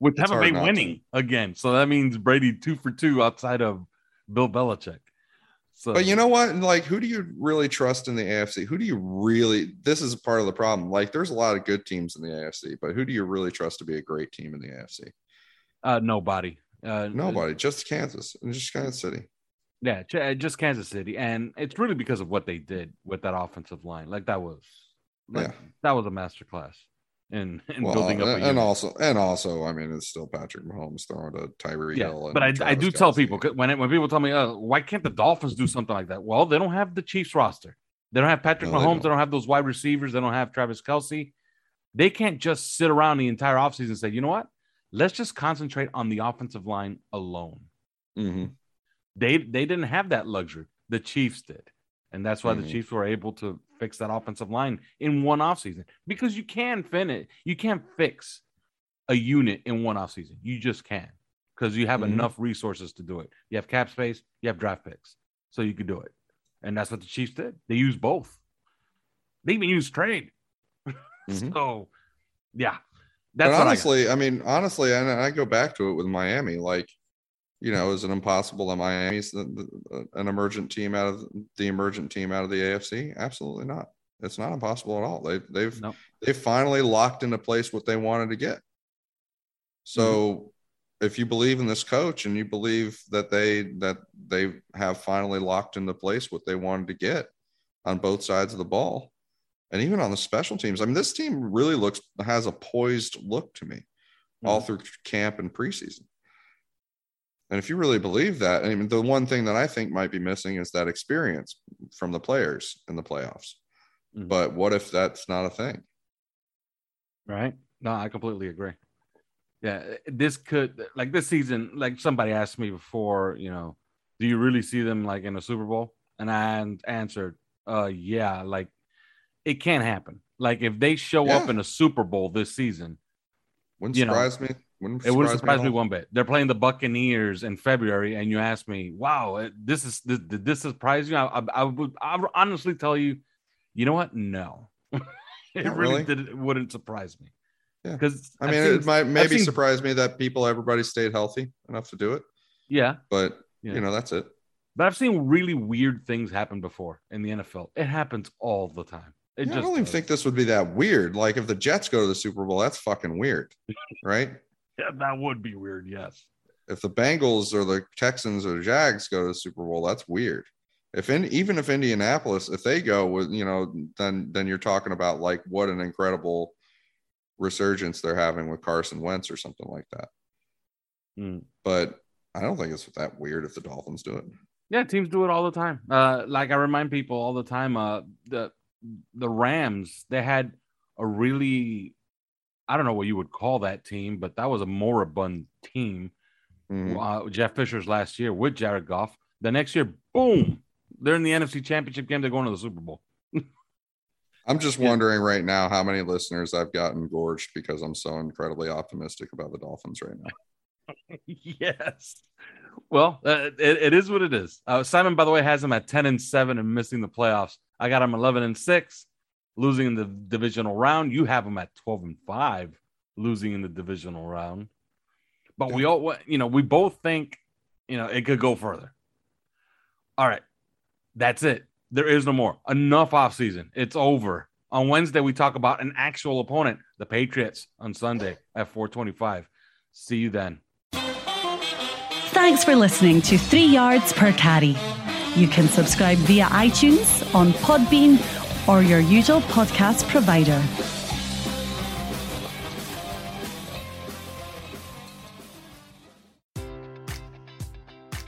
Speaker 5: with Tampa Bay winning to. again, so that means Brady two for two outside of Bill Belichick.
Speaker 1: So,
Speaker 4: But you know what? Like, who do you really trust in the AFC? Who do you really? This is part of the problem. Like, there's a lot of good teams in the AFC, but who do you really trust to be a great team in the AFC?
Speaker 1: uh, nobody. Uh,
Speaker 4: Nobody, just Kansas and just Kansas City.
Speaker 1: Yeah, uh, just Kansas City, and it's really because of what they did with that offensive line. Like that was, like,
Speaker 4: Yeah.
Speaker 1: that was a masterclass in in
Speaker 4: Well,
Speaker 1: building up.
Speaker 4: And, and also, and also, I mean, it's still Patrick Mahomes throwing to Tyreek
Speaker 1: yeah,
Speaker 4: Hill.
Speaker 1: but I, I do tell people when it, when people tell me, uh, why can't the Dolphins do something like that? Well, they don't have the Chiefs roster. They don't have Patrick
Speaker 4: No, they
Speaker 1: Mahomes.
Speaker 4: don't.
Speaker 1: They don't have those wide receivers. They don't have Travis Kelce. They can't just sit around the entire offseason and say, you know what? Let's just concentrate on the offensive line alone.
Speaker 4: Mhm.
Speaker 1: They they didn't have that luxury. The Chiefs did. And that's why the
Speaker 4: Mhm.
Speaker 1: Chiefs were able to fix that offensive line in one offseason. Because you can finish, you can't fix a unit in one offseason. You just can. Because you have
Speaker 4: Mhm.
Speaker 1: enough resources to do it. You have cap space, you have draft picks. So you could do it. And that's what the Chiefs did. They used both. They even used trade.
Speaker 4: Mhm.
Speaker 1: So yeah.
Speaker 4: But
Speaker 1: That's I got.
Speaker 4: honestly, I, mean, honestly, and I go back to it with Miami. Like, you know, is it impossible that Miami's the, the, uh, an emergent team out of the emergent team out of the AFC? Absolutely not. It's not impossible at all. They, they've
Speaker 1: No.
Speaker 4: they finally locked into place what they wanted to get. So, if you believe in this coach and you believe that they that they have finally locked into place what they wanted to get on both sides of the ball, and even on the special teams, I mean, this team really looks has a poised look to me all through camp and preseason. And if you really believe that, I mean, the one thing that I think might be missing is that experience from the players in the playoffs.
Speaker 1: Mhm.
Speaker 4: But what if that's not a thing?
Speaker 1: Right? No, I completely agree. Yeah, this could like this season. Like somebody asked me before, you know, do you really see them like in a Super Bowl? And I answered, uh, yeah. Like it can't happen. Like if they show up in a Super Bowl this season,
Speaker 4: Wouldn't
Speaker 1: You know,
Speaker 4: surprise me. Wouldn't
Speaker 1: it wouldn't surprise
Speaker 4: at
Speaker 1: me one bit. They're playing the Buccaneers in February, and you ask me, "Wow, this is this, did this surprise you?" I, I, I would I would honestly tell you, you know what? No, it
Speaker 4: Not
Speaker 1: really
Speaker 4: really.
Speaker 1: did. It wouldn't surprise me.
Speaker 4: Yeah.
Speaker 1: because
Speaker 4: I mean, it might maybe
Speaker 1: seen-
Speaker 4: surprise me that people, everybody stayed healthy enough to do it.
Speaker 1: Yeah,
Speaker 4: But
Speaker 1: Yeah.
Speaker 4: you know, that's it.
Speaker 1: but I've seen really weird things happen before in the NFL. It happens all the time. It
Speaker 4: I don't even
Speaker 1: does.
Speaker 4: think this would be that weird. Like if the Jets go to the Super Bowl, that's fucking weird, right?
Speaker 1: Yeah, that would be weird. Yes.
Speaker 4: if the Bengals or the Texans or the Jags go to the Super Bowl, that's weird. If in, even if Indianapolis, if they go with, you know, then then you're talking about like what an incredible resurgence they're having with Carson Wentz or something like that.
Speaker 1: Mm.
Speaker 4: But I don't think it's that weird if the Dolphins do it.
Speaker 1: Yeah, teams do it all the time. Uh, like I remind people all the time, uh, the the Rams they had a really, I don't know what you would call that team, but that was a moribund team.
Speaker 4: Mhm.
Speaker 1: Uh, Jeff Fisher's last year with Jared Goff. The next year, boom, they're in the NFC Championship game. They're going to the Super Bowl.
Speaker 4: I'm just wondering right now how many listeners I've gotten gorged because I'm so incredibly optimistic about the Dolphins right now.
Speaker 1: yes. Well, uh, it, it is what it is. Uh, Simon, by the way, has them at 10 and 7 and missing the playoffs. I got him 11 and 6, losing in the divisional round. You have him at 12 and 5, losing in the divisional round. But we all, you know, we both think, you know, it could go further. All right. That's it. There is no more. Enough offseason. It's over. On Wednesday, we talk about an actual opponent, the Patriots, on Sunday at 425. See you then.
Speaker 2: Thanks for listening to Three Yards Per Carry. You can subscribe via iTunes, on Podbean, or your usual podcast provider.